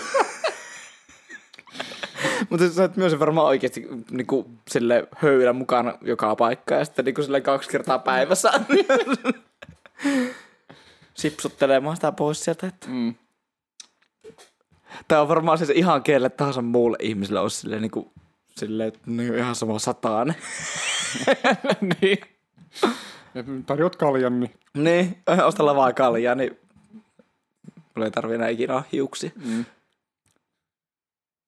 Mutta sä et myös varmaan oikeasti niinku, sille höylä mukana joka paikka ja sitten niinku, sille kaksi kertaa päivässä sipsuttelemaan sitä pois sieltä. Että. Mm. Tää on varmaan siis ihan kelle tahansa muulle ihmiselle olisi silleen, niinku, silleen että niin ihan sama sataan. niin. Ja tarjot kaljan, niin. Niin, osta lavaa kaljaa, niin mulla ei tarvi enää ikinä olla hiuksia. Mm.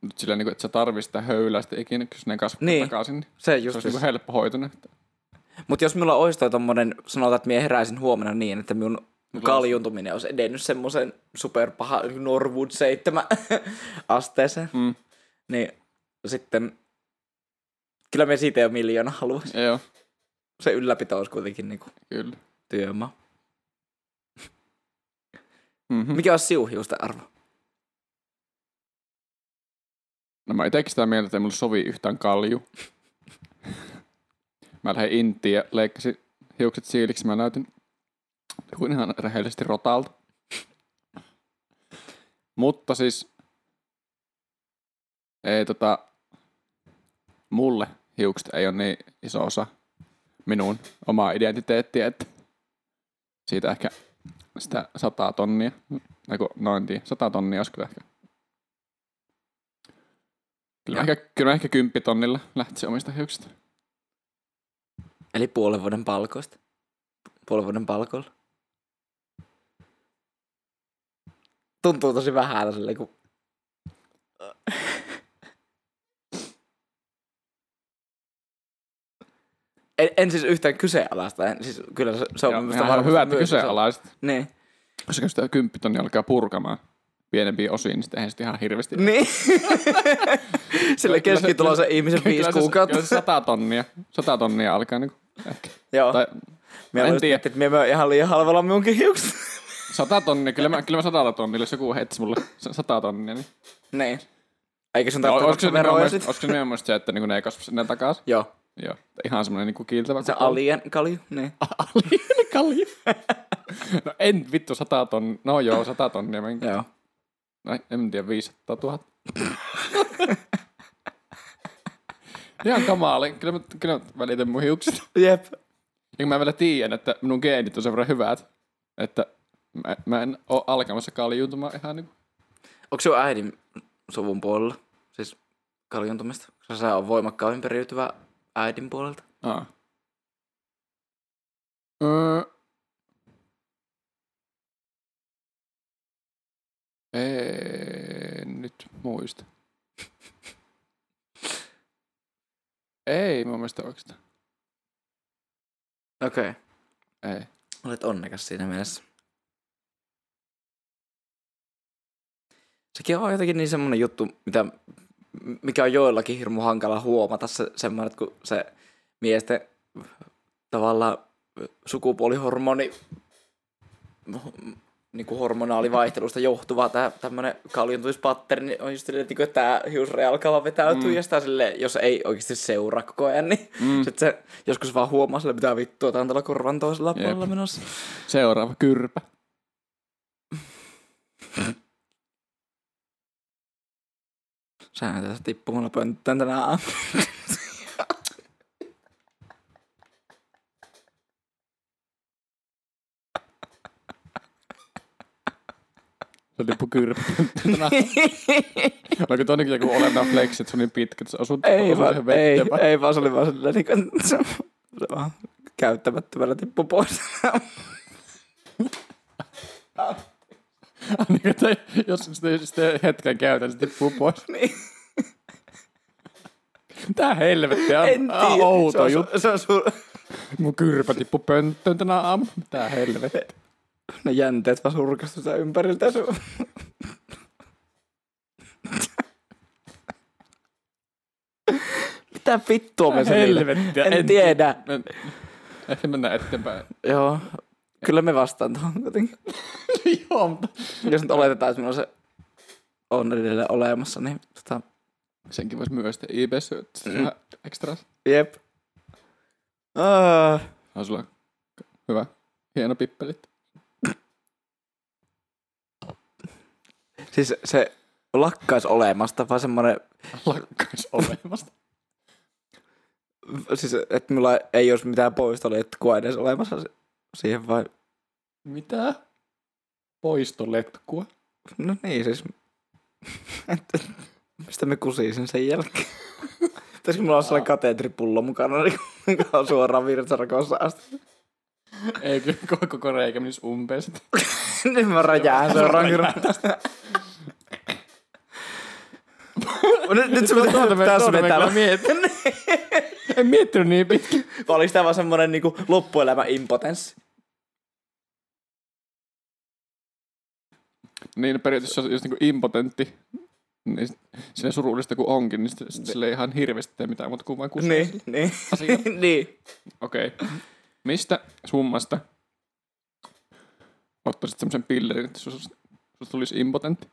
Nyt sillä niin kuin, että sä tarvii sitä höylää sitten ikinä, kun ne kasvaa Niin. takaisin. Niin Se se just olisi niin helppo hoitunut. Mutta jos minulla olisi toi tommonen, sanotaan, että minä heräisin huomenna niin, että minun kaljuntuminen olisi edennyt semmoisen superpaha Norwood 7 asteeseen, Mm. niin sitten Kyllä me siitä jo miljoona haluaisi. Joo, Se ylläpito olisi kuitenkin niinku kyllä. Työmaa. Mm-hmm. Mikä olisi siuhiusten arvo? No mä itekin sitä mieltä, että ei mulle sovi yhtään kalju. mä lähdin intiin ja leikkasin hiukset siiliksi. Mä näytin kuin ihan rehellisesti rotalta. Mutta siis ei tota, mulle hiukset ei ole niin iso osa minun omaa identiteettiä, että siitä ehkä sitä sataa tonnia, eiku, noin tiedä, sata tonnia olisi kyllä ehkä. Kyllä mä, ehkä, kyllä mä ehkä kymppitonnilla lähtisin omista hiuksista. Eli puolen vuoden palkoista. Puolen vuoden palkoilla. Tuntuu tosi vähän sille, kun... En, en siis yhtään kyseenalaista. En, siis kyllä se, se on Ja mun ihan mielestä varmasti hyvä, että kyseenalaiset. Niin. Koska sitä kymppitonnia alkaa purkamaan pienempiin osiin, niin sitten eihän ihan hirveästi. Niin. Sille keskituloisen ihmisen viisi kuukautta. Kyllä se sata tonnia, sata tonnia alkaa niinku ehkä. Joo. Tai Mä en tiedä. että mä ihan liian halvalla minunkin hiukset. sata tonnia, kyllä mä, kyllä mä sadalla tonnilla, jos joku heitsi mulle sa- sata tonnia, niin niin. Eikä sun No, tarvitse maksaa veroja nimenomaan, sit? olisiko se nimenomaan se, että niinku ne ei kasva sinne takaisin? Joo. Joo, ihan semmoinen niinku kiiltävä. Se koko- alien kalju. Niin. Alien kalju. no en vittu sata tonnia. No joo, sata tonnia. En, Joo. no, en tiedä, 500 000. Ihan kamaali. Kyllä mä, kyllä mä välitän mun hiukset. Jep. Ja mä vielä tiedän, että minun geenit on sen verran hyvät, että mä, mä en oo alkamassa kaljuuntumaan ihan niinku. Onko sun äidin suvun puolella? Siis kaljuntumista? Koska se on voimakkaammin periytyvä äidin puolelta. Aa. Öö. En nyt muista. Ei mun mielestä oikeastaan. Okei. Okay. Ei. Olet onnekas siinä mielessä. Sekin on jotenkin niin semmoinen juttu, mitä, mikä on joillakin hirmu hankala huomata se, semmoinen, että kun se miesten tavallaan sukupuolihormoni niin kuin hormonaalivaihtelusta johtuva tämä tämmöinen kaljuntumispatterni niin on just silleen, että, että tämä hiusraja alkaa vaan vetäytyä mm. ja sitä silleen, jos ei oikeasti seuraa koko ajan, niin mm. sit se joskus vaan huomaa sille, mitä vittua, tämä on tällä korvan toisella Jep. puolella menossa. Seuraava kyrpä. Sähän tässä tippumalla pönttään tänä aamuna. Se lippu kyrpä. Onko toinenkin joku olennainen flex, että se on niin pitkä, että se osuu, ei, vaan, ei, ei, vaan se oli vaan silleen, niin kuin, se, se vaan käyttämättömällä tippu pois. Niin, että jos sitä hetken käytän, se tippuu pois. niin. Tää helvetti on En tiedä. outo se on, juttu. Se on su, Mun kyrpä tippu pönttöön tänä aamu. Tää helvetti. ne jänteet vaan surkastu sitä ympäriltä. Su. Mitä vittua me? Helvettiä. En tiedä. En, ehkä mennään eteenpäin. Joo. Kyllä me vastaan tuohon kuitenkin. Joo, mutta... Jos nyt oletetaan, että minulla se on edelleen olemassa, niin tota, Senkin vois myös sitten IBS mm. extras. jep. Ah. On sulla hyvä, hieno pippelit. Siis se lakkaisi olemasta, vaan semmoinen, Lakkais olemasta. siis että mulla ei olisi mitään poistoliettkua edes olemassa siihen vai, Mitä? Poistoletkua. no niin siis, mistä me kusisin sen jälkeen. Pitäisikö mulla olla sellainen kateetripullo mukana, niin joka on suoraan virtsarakossa asti. Ei kyllä koko, koko reikä menisi umpeen sitten. Nyt mä räjään seuraan kerran. Nyt, nyt se pitää tässä vetää. en miettinyt niin pitkin. Vai oliko tämä vaan semmonen niinku loppuelämä impotenssi? Niin periaatteessa just niinku impotentti. Niin, sillä surullista kuin onkin, niin sitten sit sillä ei ihan hirveästi tee mitään muuta kuin vain kuskaa Niin, sille. niin. Niin. Okei. Okay. Mistä summasta ottaisit semmoisen pillerin, että susta tulisi impotentti?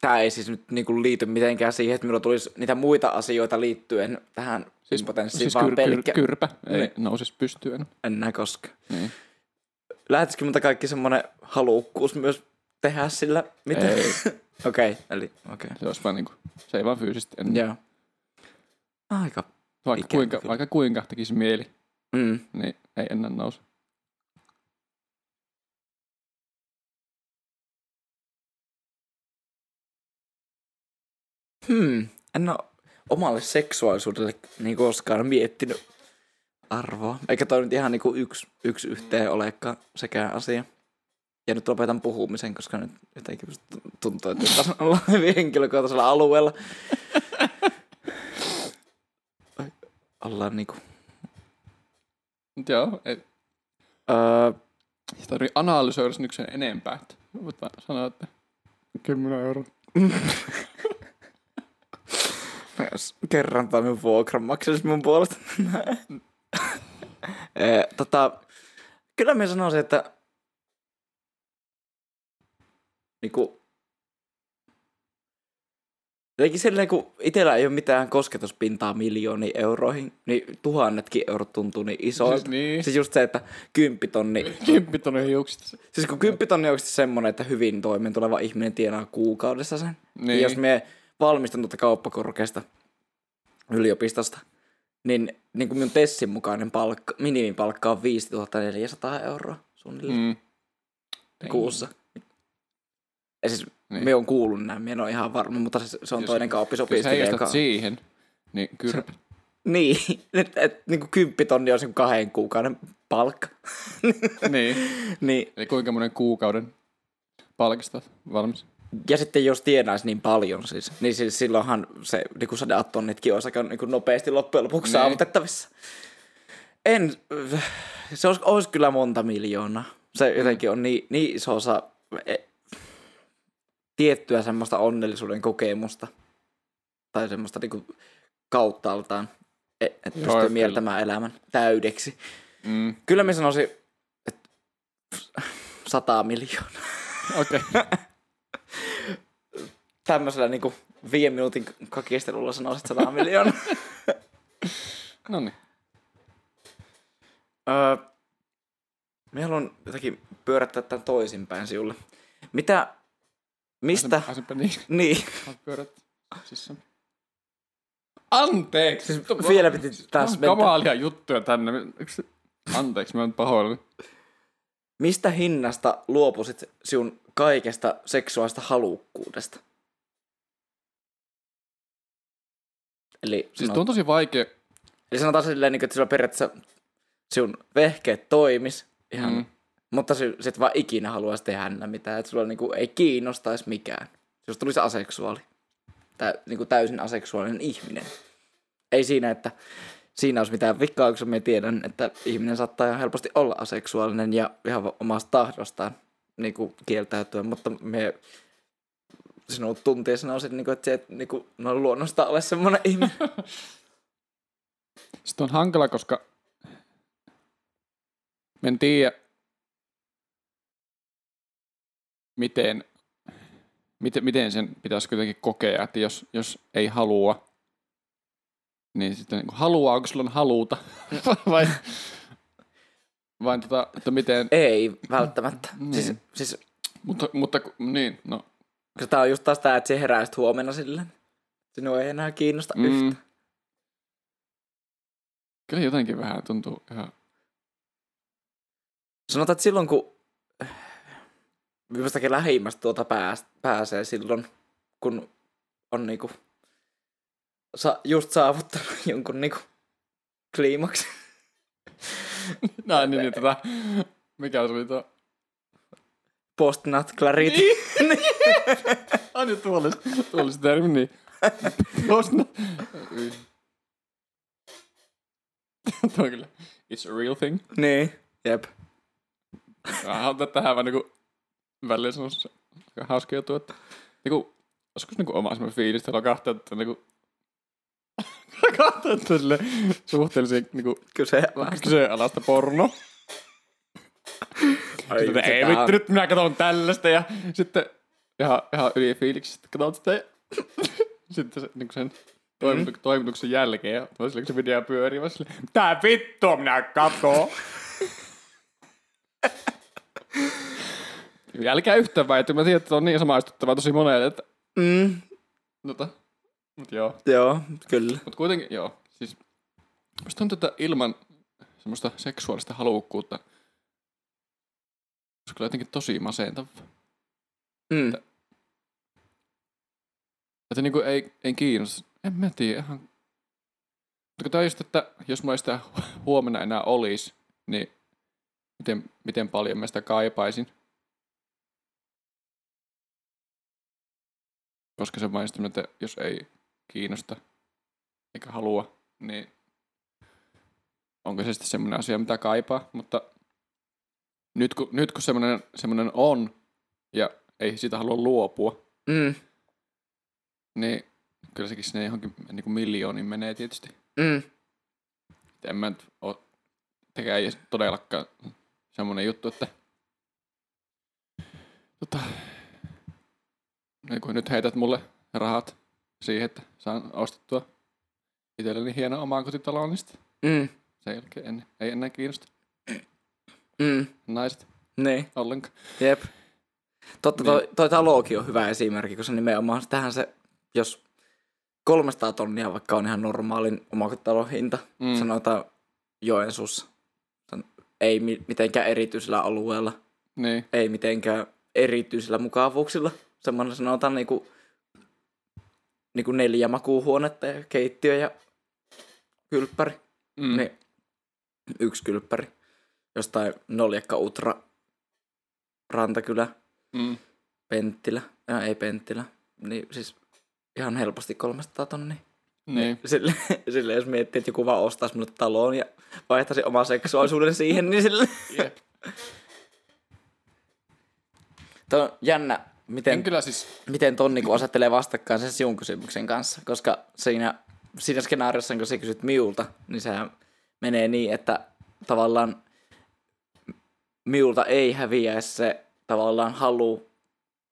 Tämä ei siis nyt niinku liity mitenkään siihen, että minulla tulisi niitä muita asioita liittyen tähän siis, impotenssiin, siis vaan kyr, pelkkä... kyr, kyrpä ei Niin. nousisi pystyyn. En näe koska. Niin. Lähetisikö mutta kaikki semmoinen halukkuus myös tehdä sillä? Mitä? Ei. Okei, okay, eli okei. Okay. Se olisi vaan niinku, se ei vaan fyysisesti. En, Joo. Aika. vaikka, ikävä kuinka, kyllä. vaikka kuinka tekisi mieli, Mm. niin ei enää nouse. Hmm. En ole omalle seksuaalisuudelle niin koskaan miettinyt arvoa. Eikä toi nyt ihan niin yksi, yksi yhteen olekaan sekään asia. Ja nyt lopetan puhumisen, koska nyt jotenkin tuntuu, että taas ollaan hyvin henkilökohtaisella alueella. Ollaan niinku... Mut joo, ei, Öö, sitä tarvii analysoida sen enempää. Että voit vaan sanoa, että 10 euroa. kerran tai minun vuokran maksaisi mun puolesta. Ee, tota, kyllä minä sanoisin, että niinku, jotenkin silleen, kun itsellä ei ole mitään kosketuspintaa miljooniin euroihin, niin tuhannetkin eurot tuntuu niin isoilta. Siis niin. Siis just se, että kymppitonni, Kymppitonen hiuksista. siis kun kymppitonni on oikeasti semmoinen, että hyvin toimeen tuleva ihminen tienaa kuukaudessa sen. Niin. Niin. Jos me valmistun tuota kauppakorkeasta yliopistosta, niin, niin kuin minun Tessin mukainen palkka, minimipalkka on 5400 euroa suunnilleen mm. Kuussa. Ja siis Niin. me on kuullut näin, minä en ole ihan varma, mutta se, se on Jos- toinen Jos kauppisopisti. heijastat siihen, niin kyrpä. Niin, että et, niin kuin kymppitonni on se kahden kuukauden palkka. niin. niin, Eli kuinka monen kuukauden palkista valmis? Ja sitten jos tienaisi niin paljon siis, niin siis silloinhan se niin kuin sadat tonnitkin olisi aika niin kuin nopeasti loppujen lopuksi Niin. saavutettavissa. En, se olisi, olisi kyllä monta miljoonaa. Se jotenkin on niin, niin iso osa e, tiettyä semmoista onnellisuuden kokemusta. Tai semmoista niin kuin kauttaaltaan, e- että pystyy kyllä. mieltämään elämän täydeksi. Mm. Kyllä mä sanoisin, että sata miljoonaa. Okei. Okay. Tämmöisellä niin viiden minuutin kakistelulla sanoisit 100 miljoonaa. no niin. öö, mä haluan jotenkin pyörättää tämän toisinpäin sinulle. Mitä, mistä, Pääsenpä niin. niin, pyörät sisään. Anteeksi! siis vielä piti taas mennä. kamalia juttuja tänne. Anteeksi, mä oon pahoillani. Mistä hinnasta luopuisit sinun kaikesta seksuaalista halukkuudesta? Eli, Siis no, on tosi vaikea. eli sanotaan silleen, niin kuin, että sillä periaatteessa sinun vehkeet toimis ihan, Mm. mutta si- sit vaan ikinä haluaisi tehdä mitään, että sulla niin kuin, ei kiinnostaisi mikään. Jos tulisi aseksuaali, tä, niin kuin täysin aseksuaalinen ihminen. Ei siinä, että siinä olisi mitään vikaa, koska me tiedän, että ihminen saattaa ihan helposti olla aseksuaalinen ja ihan omasta tahdostaan niin kuin kieltäytyä, mutta me sinut tuntia sanoisin, niin kuin, että se et, niin kuin, noin luonnosta ole semmoinen ihminen. Sitten on hankala, koska mä en tiedä, miten, miten, miten sen pitäisi kuitenkin kokea, että jos, jos ei halua, niin sitten niin haluaako sulla on haluta, vai, vai tota, että miten, Ei välttämättä. Niin. Siis, siis mutta, mutta niin, no, koska tää on just taas tää, että se herää sit huomenna silleen. Sinua ei enää kiinnosta mm. yhtä. kyllä jotenkin vähän tuntuu ihan, Sanotaan, että silloin kun minustakin lähimmästä tuota pääs, pääsee silloin, kun on niinku sa, just saavuttanut jonkun niinku kliimaksi. näin, niin, niin tota, mikä se oli tuo, Post-nut clarity. Niin. Aina tuolla, tuolla se termi, niin. Tuosta. Tuo on kyllä. It's a real thing. niin, jep. Mä haluan tähän vaan niinku väliin semmoista aika hauska juttu, että niinku, joskus niinku oma semmoinen fiilis, että on kahta, että niinku kahta, että sille suhteellisen niinku Kyse. kyseenalaista porno. Ai, Sitten, ei tää vittu, nyt minä katson tällaista ja sitten ihan, ihan yli fiiliksistä katson sitä ja sitten se, niin sen toimituk- toimituksen jälkeen ja toiselle kun se video pyörii, mä silleen, mitä vittua minä katson? Älkää yhtään väity, mä tiedän, että on niin samaistuttavaa tosi monelle, että Mm, tota, mut joo. joo, kyllä. Mut kuitenkin, joo, siis musta on tätä ilman semmoista seksuaalista halukkuutta, se on kyllä jotenkin tosi masentavaa. Mm. Että niinku ei, ei kiinnosta. En mä tiedä ihan. On just, että jos ei sitä huomenna enää olisi, niin miten, miten paljon mä sitä kaipaisin. Koska se vain että jos ei kiinnosta eikä halua, niin onko se sitten semmoinen asia, mitä kaipaa. Mutta nyt kun, nyt kun semmoinen, semmoinen on ja ei siitä halua luopua, Mm. niin kyllä sekin sinne johonkin niin kuin miljooniin menee tietysti. Mm. En mä nyt oo tekään edes todellakaan semmonen juttu, että tota, niin kun nyt heität mulle rahat siihen, että saan ostettua itselleni hieno omaan kotitalon, niin Mm. sen jälkeen en, ei enää kiinnosta Mm. naiset Niin. ollenkaan. Jep. Totta, toi, toi talokin on hyvä esimerkki, koska nimenomaan tähän se, jos 300 tonnia vaikka on ihan normaalin omakotitalon hinta, Mm. sanotaan Joensuussa, ei mi- mitenkään erityisellä alueella, Niin, ei mitenkään erityisillä mukavuuksilla, semmoinen sanotaan niinku, niinku neljä makuuhuonetta ja keittiö ja kylppäri, mm. niin yksi kylppäri, jostain Noljakka Utra, Rantakylä, Mm. Penttilä, ja ei Penttilä, niin siis ihan helposti 300 tonnia. Niin. Sille, sille jos miettii, että joku vaan ostaisi mulle taloon ja vaihtaisi oman seksuaalisuuden siihen, niin sille... Tuo on jännä, En miten, kyllä siis, miten ton niin asettelee vastakkain sen sinun kysymyksen kanssa, koska siinä, siinä skenaariossa, kun sä kysyt miulta, niin sehän menee niin, että tavallaan miulta ei häviäisi se tavallaan halu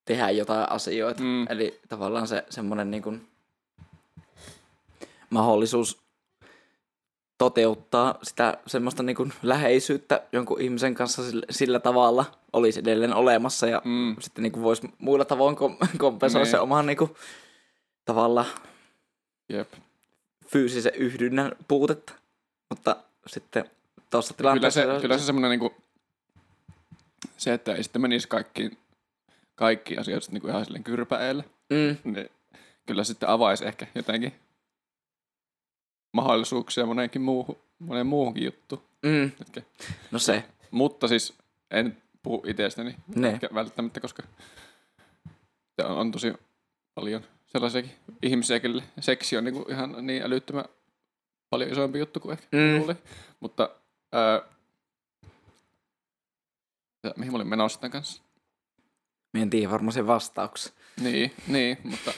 tehdä jotain asioita. Mm. Eli tavallaan se semmoinen niin kuin mahdollisuus toteuttaa sitä semmoista niin kuin läheisyyttä jonkun ihmisen kanssa sillä, sillä tavalla olisi edelleen olemassa ja mm. sitten niin kuin voisi muilla tavoin kom- kompensoida Niin. se oman niin kuin, tavalla jep. fyysisen yhdynnän puutetta. Mutta sitten tuossa Kyllä tilanteessa... se, kyllä se semmoinen niinku, se, että ei sitten menisi kaikkiin, kaikki asiat sitten niinku ihan silleen kyrpäeellä, Mm, niin kyllä sitten avaisi ehkä jotenkin mahdollisuuksia moneenkin muuhun, moneen muuhunkin juttuun. mm, Etkä. no se. Mutta siis en puhu itsestäni Ne. ehkä välttämättä, koska se on, on tosi paljon sellaisiakin ihmisiä, kelle seksi on niinku ihan niin älyttömän paljon isompi juttu kuin ehkä Mm. Mutta ää, ja mihin mä olin menossa tämän kanssa? Mä en tiedä varmaan sen vastauksen. Niin, niin, mutta...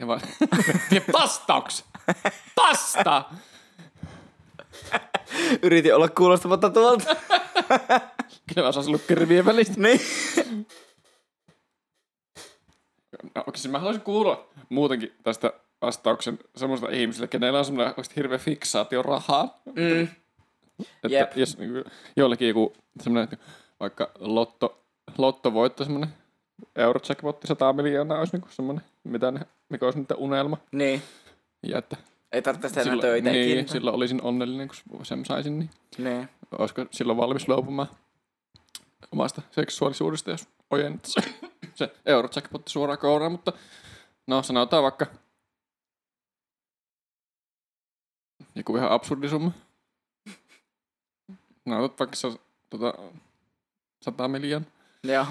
Ja vaan... ja vastauksen! Vasta! Yritin olla kuulostamatta tuolta. Kyllä mä osaisin lukea rivien välistä. niin. No, okei, siis mä haluaisin kuulla muutenkin tästä vastauksen semmoista ihmisille, kenellä on semmoinen hirveä fiksaatio rahaan. Mm, Että Jep. jos jollekin joku semmoinen, vaikka lotto, lottovoitto, semmoinen eurojackpotti 100 miljoonaa olisi niin semmoinen, mitä ne, mikä olisi niiden unelma. niin. Ja että Ei tarvitse tehdä silloin, töitä niin, ikinä. silloin olisin onnellinen, kun sen saisin, niin Niin. olisiko silloin valmis luopumaan omasta seksuaalisuudesta, jos ojennettaisi se eurojackpotti suoraan kouraan, mutta no sanotaan vaikka joku ihan absurdi summa. No otat vaikka se, tota, 100 miljoonaa. Joo.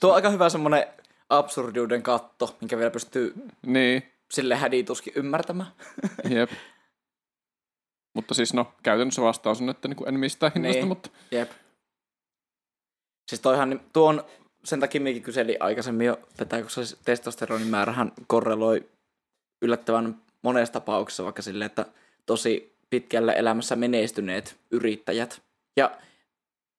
Tuo on aika hyvä semmonen absurdiuden katto, minkä vielä pystyy Niin, sille hädituskin ymmärtämään. jep. Mutta siis no, käytännössä vastaus on, että niin en mistään hinnasta, Niin. mutta Jep. Siis toihan, tuon, sen takia minäkin kyselin aikaisemmin jo tätä, koska se testosteronin määrähän korreloi yllättävän monessa tapauksessa vaikka silleen, että tosi pitkälle elämässä menestyneet yrittäjät. Ja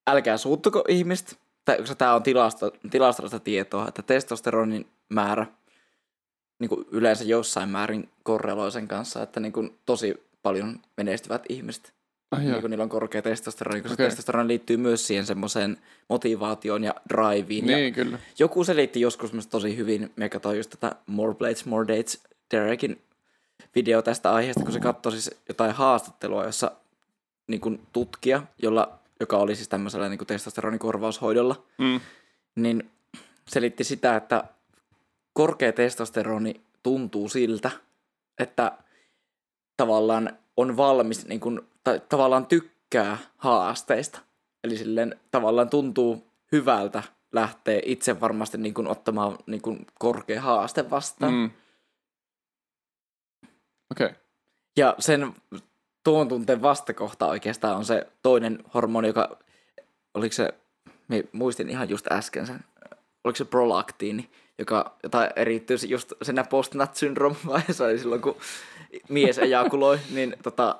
älkää suuttuko ihmistä, tai koska tämä on tilasto, tilastollista tietoa, että testosteronin määrä niin kuin yleensä jossain määrin korreloi sen kanssa, että niin kuin tosi paljon menestyvät ihmiset Ai niin kun niillä on korkea testosteroni, koska okay. testosteroni liittyy myös siihen semmoiseen motivaatioon ja driveen. Ja Niin, kyllä. joku selitti joskus myös tosi hyvin, me katsoin just tätä More Blades, More Dates, Derekin video tästä aiheesta, kun se katsoi siis jotain haastattelua, jossa niin kuin tutkija, jolla, joka oli siis tämmöisellä niin kuin testosteronikorvaushoidolla, Mm. niin selitti sitä, että korkea testosteroni tuntuu siltä, että tavallaan on valmis, niin kuin, tai tavallaan tykkää haasteista. Eli silleen tavallaan tuntuu hyvältä lähteä itse varmasti niin kuin, ottamaan niin kuin, korkea haaste vastaan. Mm. Okei. Okay. Ja sen tuon tunteen vastakohta oikeastaan on se toinen hormoni, joka, oliko se, muistin ihan just äsken sen, oliko se prolaktiini, joka, jota erittyy just siinä post-nut syndrome vaiheessa, eli silloin kun mies ejakuloi, niin tota,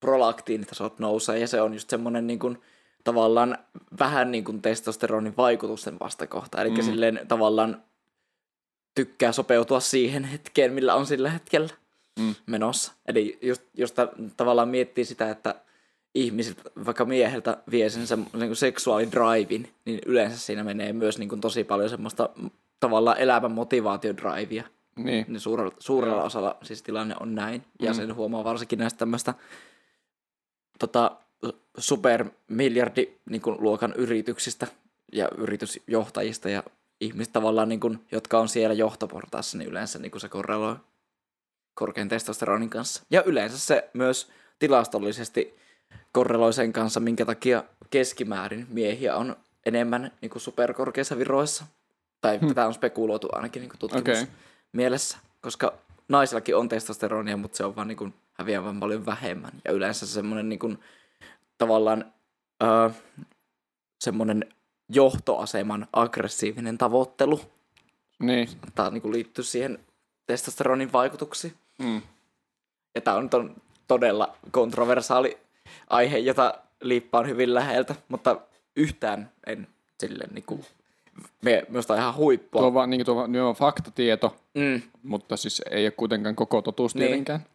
prolaktiinitasot nousee, ja se on just semmoinen niin kuin, tavallaan vähän niin kuin testosteronin vaikutusten vastakohta, eli mm. silleen tavallaan tykkää sopeutua siihen hetkeen, millä on sillä hetkellä Mm. menossa. Eli just, just ta- tavallaan miettii sitä, että ihmiset, vaikka mieheltä vie sen sem- niin kuin seksuaalidrivin, niin yleensä siinä menee myös niin kuin tosi paljon semmoista mm, tavallaan elämän motivaatiodrivia. Niin. Niin suurella, suurella osalla siis tilanne on näin. Ja Mm. sen huomaa varsinkin näistä tämmöistä tota, supermiljardi niin kuin, luokan yrityksistä ja yritysjohtajista ja ihmistä tavallaan, niin kuin, jotka on siellä johtoportaassa, niin yleensä niin kuin se korreloi korkean testosteronin kanssa. Ja yleensä se myös tilastollisesti korreloi sen kanssa, minkä takia keskimäärin miehiä on enemmän niin kuin superkorkeissa viroissa. Tai Hmm. tätä on spekuloitu ainakin niin tutkimus Okei. mielessä, koska naisillakin on testosteronia, mutta se on vaan niin kuin häviävän paljon vähemmän. Ja yleensä semmoinen niin kuin, tavallaan öö, semmoinen johtoaseman aggressiivinen tavoittelu Niin. tämä niin liittyy siihen testosteronin vaikutuksiin. Mm. Ja tämä on, nyt on todella kontroversaali aihe, jota liippaan hyvin läheltä, mutta yhtään en silleen niin kuin, me, minusta on ihan huippua. Tuo on vaan, niin, tuo on, on faktatieto, Mm. mutta siis ei ole kuitenkaan koko totuus Niin. tietenkään.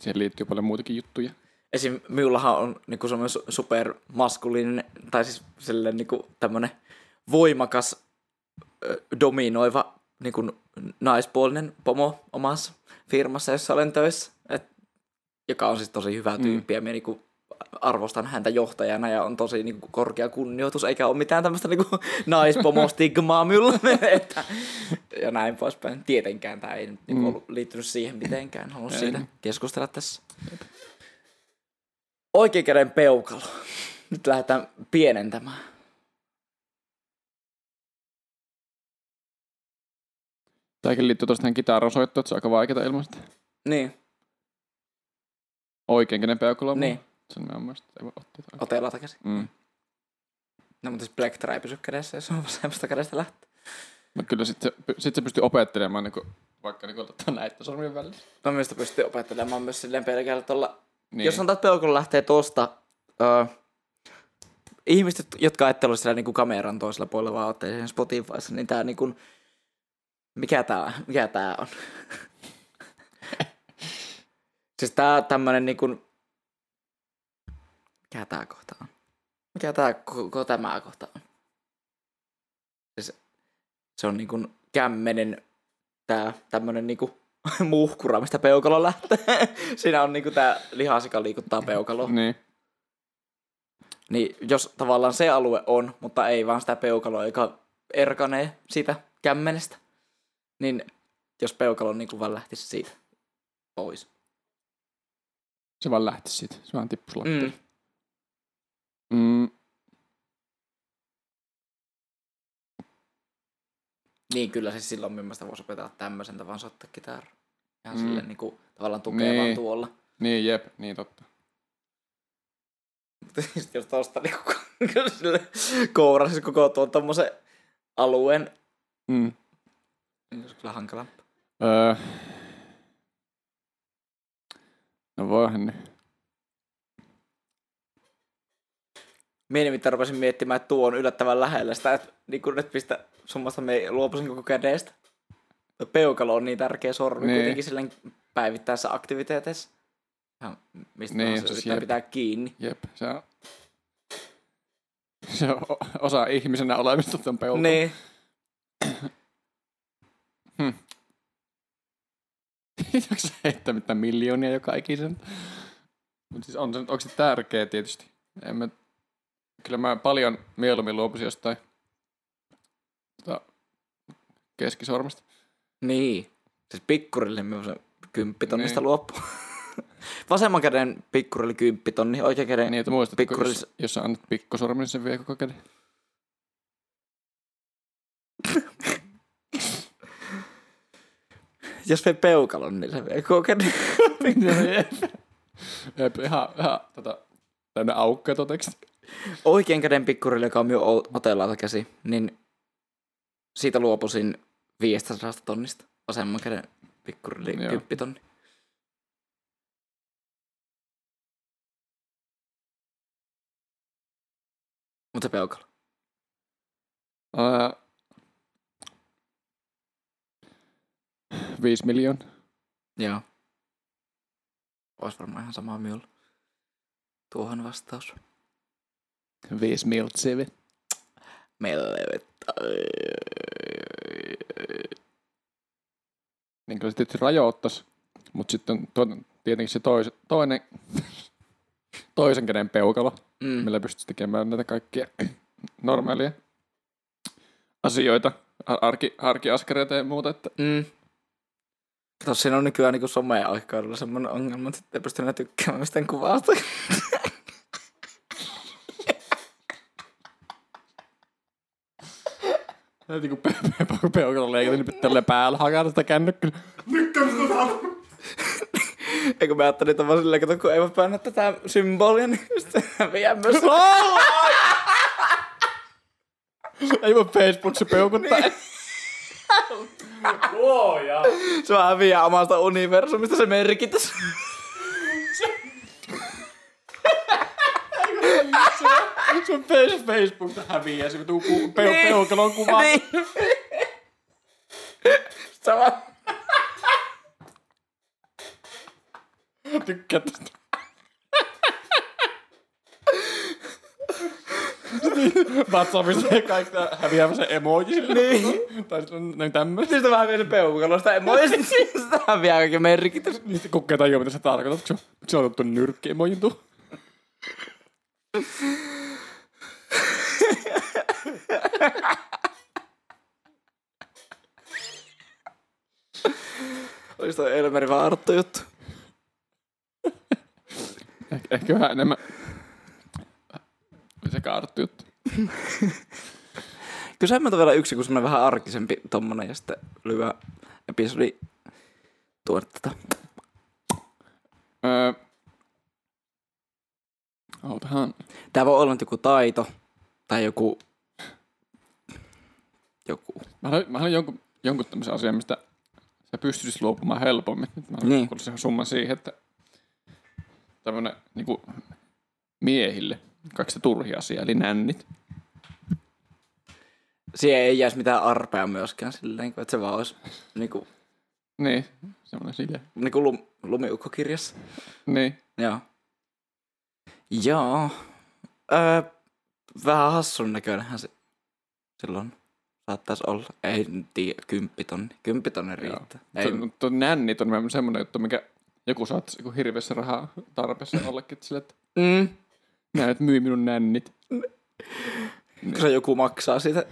Siihen liittyy paljon muitakin juttuja. Esim. minullahan on niinku semmoinen su- supermaskuliininen, tai siis silleen niinku tämmönen voimakas, ö, dominoiva niinku naispuolinen pomo omassa firmassa, jossa olen töissä. Et, joka on siis tosi hyvä tyyppi ja minä niinku arvostan häntä johtajana ja on tosi niinku korkea kunnioitus, eikä ole mitään tämmöistä niinku naispomostigmaa minulla. että, ja näin poispäin. Tietenkään tämä ei niinku Mm. ollut liittynyt siihen mitenkään. Haluan Ei. siitä keskustella tässä. Oikein käden peukalo. Nyt lähdetään pienentämään. Tämäkin liittyy tosiaan kitaran soittoon, että se on aika vaikeaa ilmaista. Niin, Oikein kenen peukalo on. Niin. Sen mä mielestä ei voi ottaa. oteella takaisin. Mm. No mutta siis Black ei pysy kädessä, jos on vasemmasta kädestä lähtee. No kyllä sit se, sit se pystyy opettelemaan niinku, vaikka niinku ottaa näitä sormien välissä. No minusta pystyy opettelemaan myös silleen pelkällä tuolla. Niin. Jos sanotaan, että peukalo lähtee tosta, öö, ihmiset, jotka ole siellä niinku kameran toisella puolella, vaan olette siinä Spotifyssa, niin tää niinku, mikä tää, mikä tää on? siis tää tämmönen niinku, mikä tää kohta on? Mikä tää koko tämä kohta on? Siis se on niinku kämmenen tää tämmönen niinku muhkura, mistä peukalo lähtee. Siinä on niinku tää lihas, joka liikuttaa peukaloa. Niin. Niin jos tavallaan se alue on, mutta ei vaan sitä peukaloa, joka erkanee siitä kämmenestä, niin jos peukalo niin kuin vaan lähtisi siitä pois. Se vaan lähti siitä. Se vaan tippus lattialle. Mm. Mm. Niin kyllä siis silloin millaista voisi opetella tämmöisen tavan soittaa kitaraa. Ihan Mm. silleen niin kuin, tavallaan tukee vaan Niin. tuolla. Niin, jep, niin totta. Sitten jos tosta niinku sille kourasis koko tuon tommosen alueen, Mm. Niin se olisi kyllä hankalampaa. Öö. No voihan nyt. Mie nimittäin rupesin miettimään, että tuo on yllättävän lähellä sitä, että niin kun nyt pistä summasta me luopuisin koko kädestä. Peukalo on niin tärkeä sormi Niin. kuitenkin silleen päivittäisissä aktiviteeteissa. Ihan mistä Niin, siis se yrittää jep. pitää kiinni. Jep, se on, se on osa ihmisenä olemista ton peukalo. Niin. Jaksa heittää mitään miljoonia joka ikisen. Mutta siis on se, onko se tärkeä tietysti? En mä, kyllä mä paljon mieluummin luopuisin jostain tota, keskisormesta. Niin. Siis pikkurille kymppitonnista Niin. luopuu. Vasemman käden pikkurille kymppitonni, oikean käden Niin, että muistatko, Pikkuris- jos, jos sä annat pikkusormen, niin se vie koko käden. Jos me peukalon, niin se vei kokenut. Niin Jep, ihan, ihan tota, tänne aukkeja teksti. Oikein käden pikkurille, joka on minun otellaan käsi, niin siitä luopuisin 500 tonnista. Vasemman käden pikkurille 10 tonni. Mutta peukalo. Uh, 5 miljoonaa. Joo. Olisi varmaan ihan samaa miulla. Tuohon vastaus. Viis miltsivi. Mellevettä. Niin kyllä se tietysti rajoittaisi, mutta sitten tietenkin se tois, toinen, toisen käden peukalo, mm. millä pystyisi tekemään näitä kaikkia normaalia asioita, arki, arkiaskareita ja muuta. Että mm. Kato, siinä on nykyään niin some-aikakaudella semmoinen ongelma, että ei pysty enää tykkäämään mistään kuvasta. heti kun pe- pe- pe- peukalo leikata, niin pitää päällä hakata sitä kännykkää. Eikö mä ajattelin, että vaan silleen, kato, kun ei voi painaa tätä symbolia, niin sitten vie myös. Ei voi Facebookissa peukuttaa. Se vaan häviää omasta universumista se merkitys. Sun face- Facebook häviää, se tuu ku- peu- Niin. peukalon kuva. niin. Se vaan... Tykkää tästä. WhatsAppissa kaikki tää häviää se emoji. Niin. Tai sitten on näin tämmöistä. Sitten vähän vielä peukalosta emoista. Sitä häviää kaikki merkitys. Niin sitten kukaan tajua, mitä se tarkoittaa. Se on, se on otettu nyrkki emojin tuu. Olisi toi Elmeri vaan Arttu juttu. Eh- ehkä vähän enemmän se kaarttu juttu. Kyllä se on vielä yksi, kun semmoinen vähän arkisempi tommonen ja sitten lyö episodi tuotetta. Öö, Outahan. Tää voi olla nyt joku taito tai joku... Joku. Mä haluan, mä haluan jonkun, jonkun tämmöisen asian, mistä sä pystyisit luopumaan helpommin. Nyt mä Niin. niin. summan siihen, että tämmönen niinku miehille kaksi turhia asiaa, eli nännit. Siihen ei jäisi mitään arpea myöskään silleen, että se vaan olisi niinku, Niin, semmoinen sille. niinku lum, lumiukkokirjassa. Niin. Joo. Joo. Öö, vähän hassun näköinenhän se silloin saattaisi olla. Ei tiedä, kymppitonni. Kymppitonni riittää. Ei, Tuo, tuo nännit on semmoinen juttu, mikä joku saattaisi joku hirveässä rahaa tarpeessa jollekin, sille, että mm, nää nyt myy minun nännit. se joku maksaa siitä.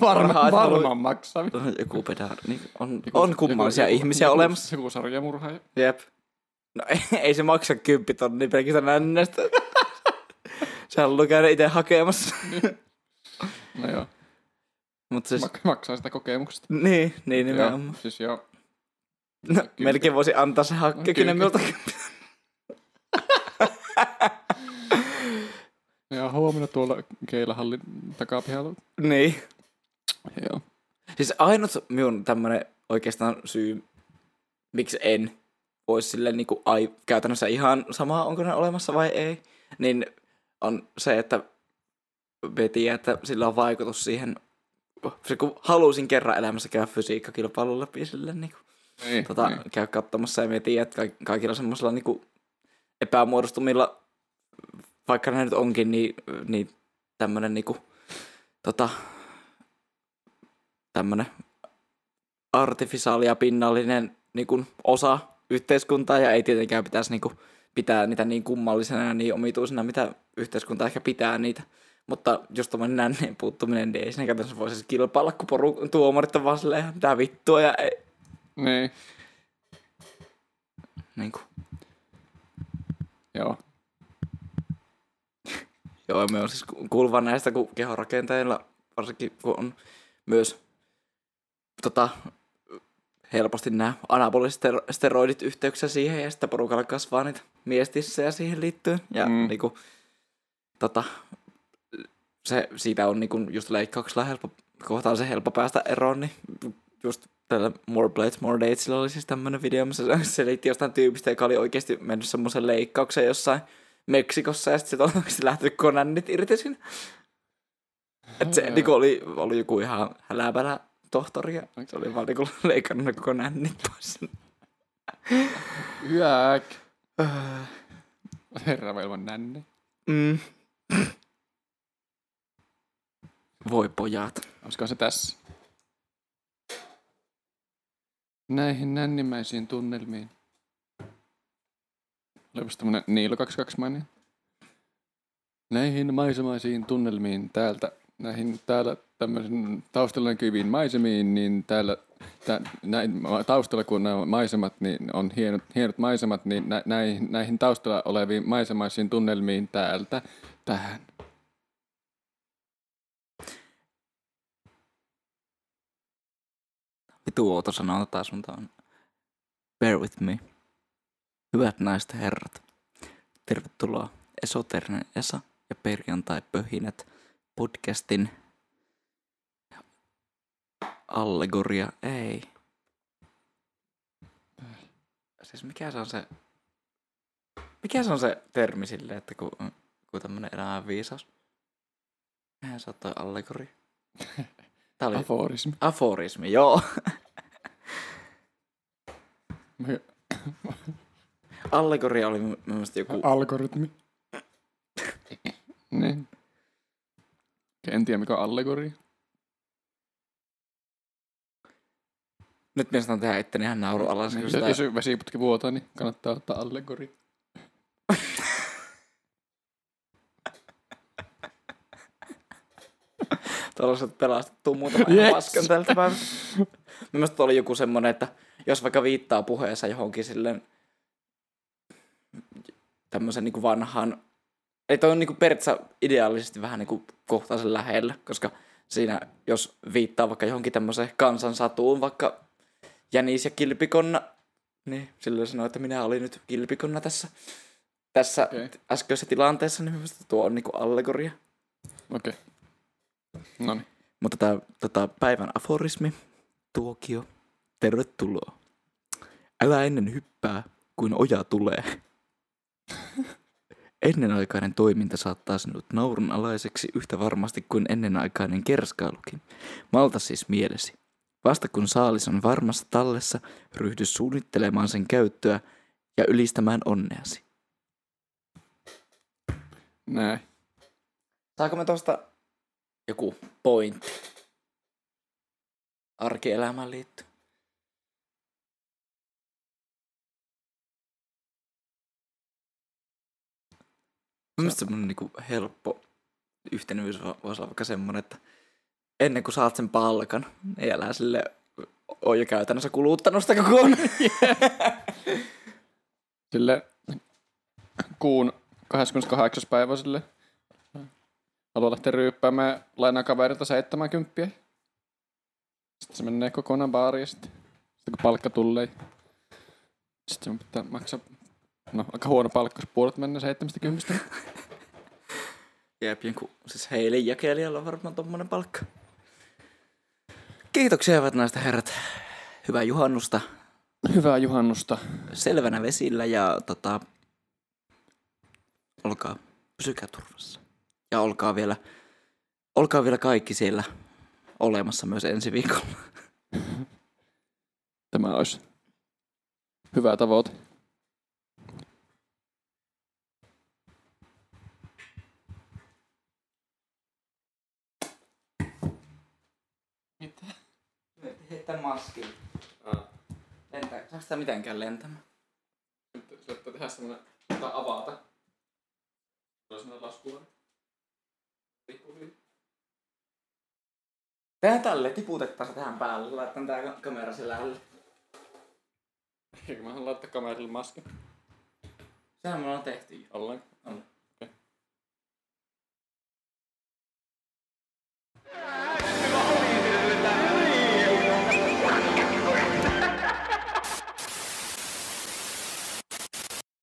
Varma, Rahaa, että varmaan maksaa. Joku pedar. Niin on, on kummallisia ihmisiä joku, olemassa. Joku sarjamurhaaja. Jep. No ei, ei se maksa kymppitonni pelkästään nännestä. se haluaa käydä itse hakemassa. No joo, Mutta siis, mak- maksaa sitä kokemuksesta. niin, niin Joo, nimenomaan. siis joo. No, melkein voisi antaa se hakkekin Kyllä. minulta. Ollaan huomenna tuolla Keilahallin takapihalla. Niin. Joo. Siis ainut minun tämmönen oikeastaan syy, miksi en voisi sille niinku ai, käytännössä ihan sama, onko ne olemassa vai ei, niin on se, että tiedän, että sillä on vaikutus siihen, se kun halusin kerran elämässä käydä fysiikkakilpailun läpi sille niinku, Niin, tota, niin. käy katsomassa ja me tiedän, että kaik- kaikilla semmoisilla niinku epämuodostumilla, vaikka ne nyt onkin, niin, niin tämmönen niinku, tota, tämmönen artificiaali ja pinnallinen niinku, osa yhteiskuntaa ja ei tietenkään pitäisi niinku, pitää niitä niin kummallisena ja niin omituisena, mitä yhteiskunta ehkä pitää niitä. Mutta just tommonen nänneen puuttuminen, niin ei siinä käytännössä voisi edes kilpailla, kun poru- tuomarit on vaan silleen, mitä vittua ja ei, Niin. niin kuin, Joo. Joo, me on siis ku- kuullut vaan näistä, kun kehorakentajilla, varsinkin kun on myös tota, helposti nämä anaboliset stero- steroidit yhteyksiä siihen, ja sitten porukalla kasvaa niitä miestissejä siihen liittyen. Ja Mm. mm. niinku, tota, se, siitä on niinku just leikkauksella helppo, kohtaan se helppo päästä eroon, niin just tällä More Blades, More Datesilla oli siis tämmönen video, missä se selitti jostain tyypistä, joka oli oikeasti mennyt semmoisen leikkaukseen jossain Meksikossa ja sitten se on oikeasti lähtenyt konannit irti siinä. Et se niinku oli, oli joku ihan häläpälä tohtori ja se oli vaan niinku leikannut nännit pois. Hyäk. Herra velvan nänni. Mm. Voi pojat. Olisiko se tässä? Näihin nännimäisiin tunnelmiin. Olipas tämmönen Niilo 22 mainen. Näihin maisemaisiin tunnelmiin täältä, näihin täällä tämmöisen taustalla näkyviin maisemiin, niin täällä tä, näin, taustalla kun nämä maisemat, niin on hienot, hienot maisemat, niin nä, näihin, näihin taustalla oleviin maisemaisiin tunnelmiin täältä tähän. Vitu outo taas, mutta on. Bear with me. Hyvät naiset ja herrat. Tervetuloa Esoterinen Esa ja Perjantai Pöhinät podcastin allegoria. Ei. Siis mikä se on se... Mikä se on se termi sille, että kun, kun tämmönen elämän viisaus? Eihän se ole toi allegori. Tää oli Aforismi. aforismi, joo. Allegoria oli mun mielestä joku... Algoritmi. niin. En tiedä mikä on allegori. Nyt minä sanon tehdä itteni ihan nauru alas. Niin, jos, sitä... jos vesiputki vuotaa, niin kannattaa ottaa allegori. Tuollaiset pelastettu muutama Yes. yes. paskan tältä päivältä. Mielestäni oli joku semmonen, että jos vaikka viittaa puheessa johonkin silleen tämmöisen niin vanhan, ei toi on niin periaatteessa ideaalisesti vähän niin kuin kohtaisen lähellä, koska siinä jos viittaa vaikka johonkin tämmöiseen kansansatuun, vaikka Jänis ja Kilpikonna, niin silloin sanoo, että minä olin nyt Kilpikonna tässä, tässä okay. äskeisessä tilanteessa, niin mielestäni tuo on niin kuin allegoria. Okei. No niin. Mutta tämä tota, päivän aforismi, tuokio, tervetuloa. Älä ennen hyppää, kuin oja tulee. Ennenaikainen toiminta saattaa sinut naurunalaiseksi yhtä varmasti kuin ennenaikainen kerskailukin. Malta siis mielesi. Vasta kun saalis on varmassa tallessa, ryhdy suunnittelemaan sen käyttöä ja ylistämään onneasi. Näin. Saako me tuosta joku pointti arkielämään liittyen? Mielestäni semmoinen niinku helppo yhtenevyys vo- voisi olla vaikka semmoinen, että ennen kuin saat sen palkan, niin älä sille ole jo käytännössä kuluttanut sitä kokonaan. Sille kuun 28. päivä sille haluaa lähteä ryyppäämään lainaa kaverilta 70. Sitten se menee kokonaan baariin sitten. Sitten kun palkka tulee. Sitten sun pitää maksaa, no aika huono palkka, jos puolet menee 70. Jep, jonkun, siis Heilin jakelijalla on varmaan tommonen palkka. Kiitoksia hyvät naiset herrat. Hyvää juhannusta. Hyvää juhannusta. Selvänä vesillä ja tota, olkaa, pysykää turvassa. Ja olkaa vielä, olkaa vielä kaikki siellä olemassa myös ensi viikolla. Tämä olisi hyvä tavoite. sitten maskin. Ah. Lentää. Saanko sitä mitenkään lentämään? Nyt pitää tehdä semmonen, jota avata. Tulee Toisena laskuun. Tehdään tälle, tiputettaisiin tähän päälle. Laitan tää kamera selälle. Eikö mä haluan laittaa kamerille maski? Sehän me ollaan tehty jo. Ollaan. Ollaan. Okay.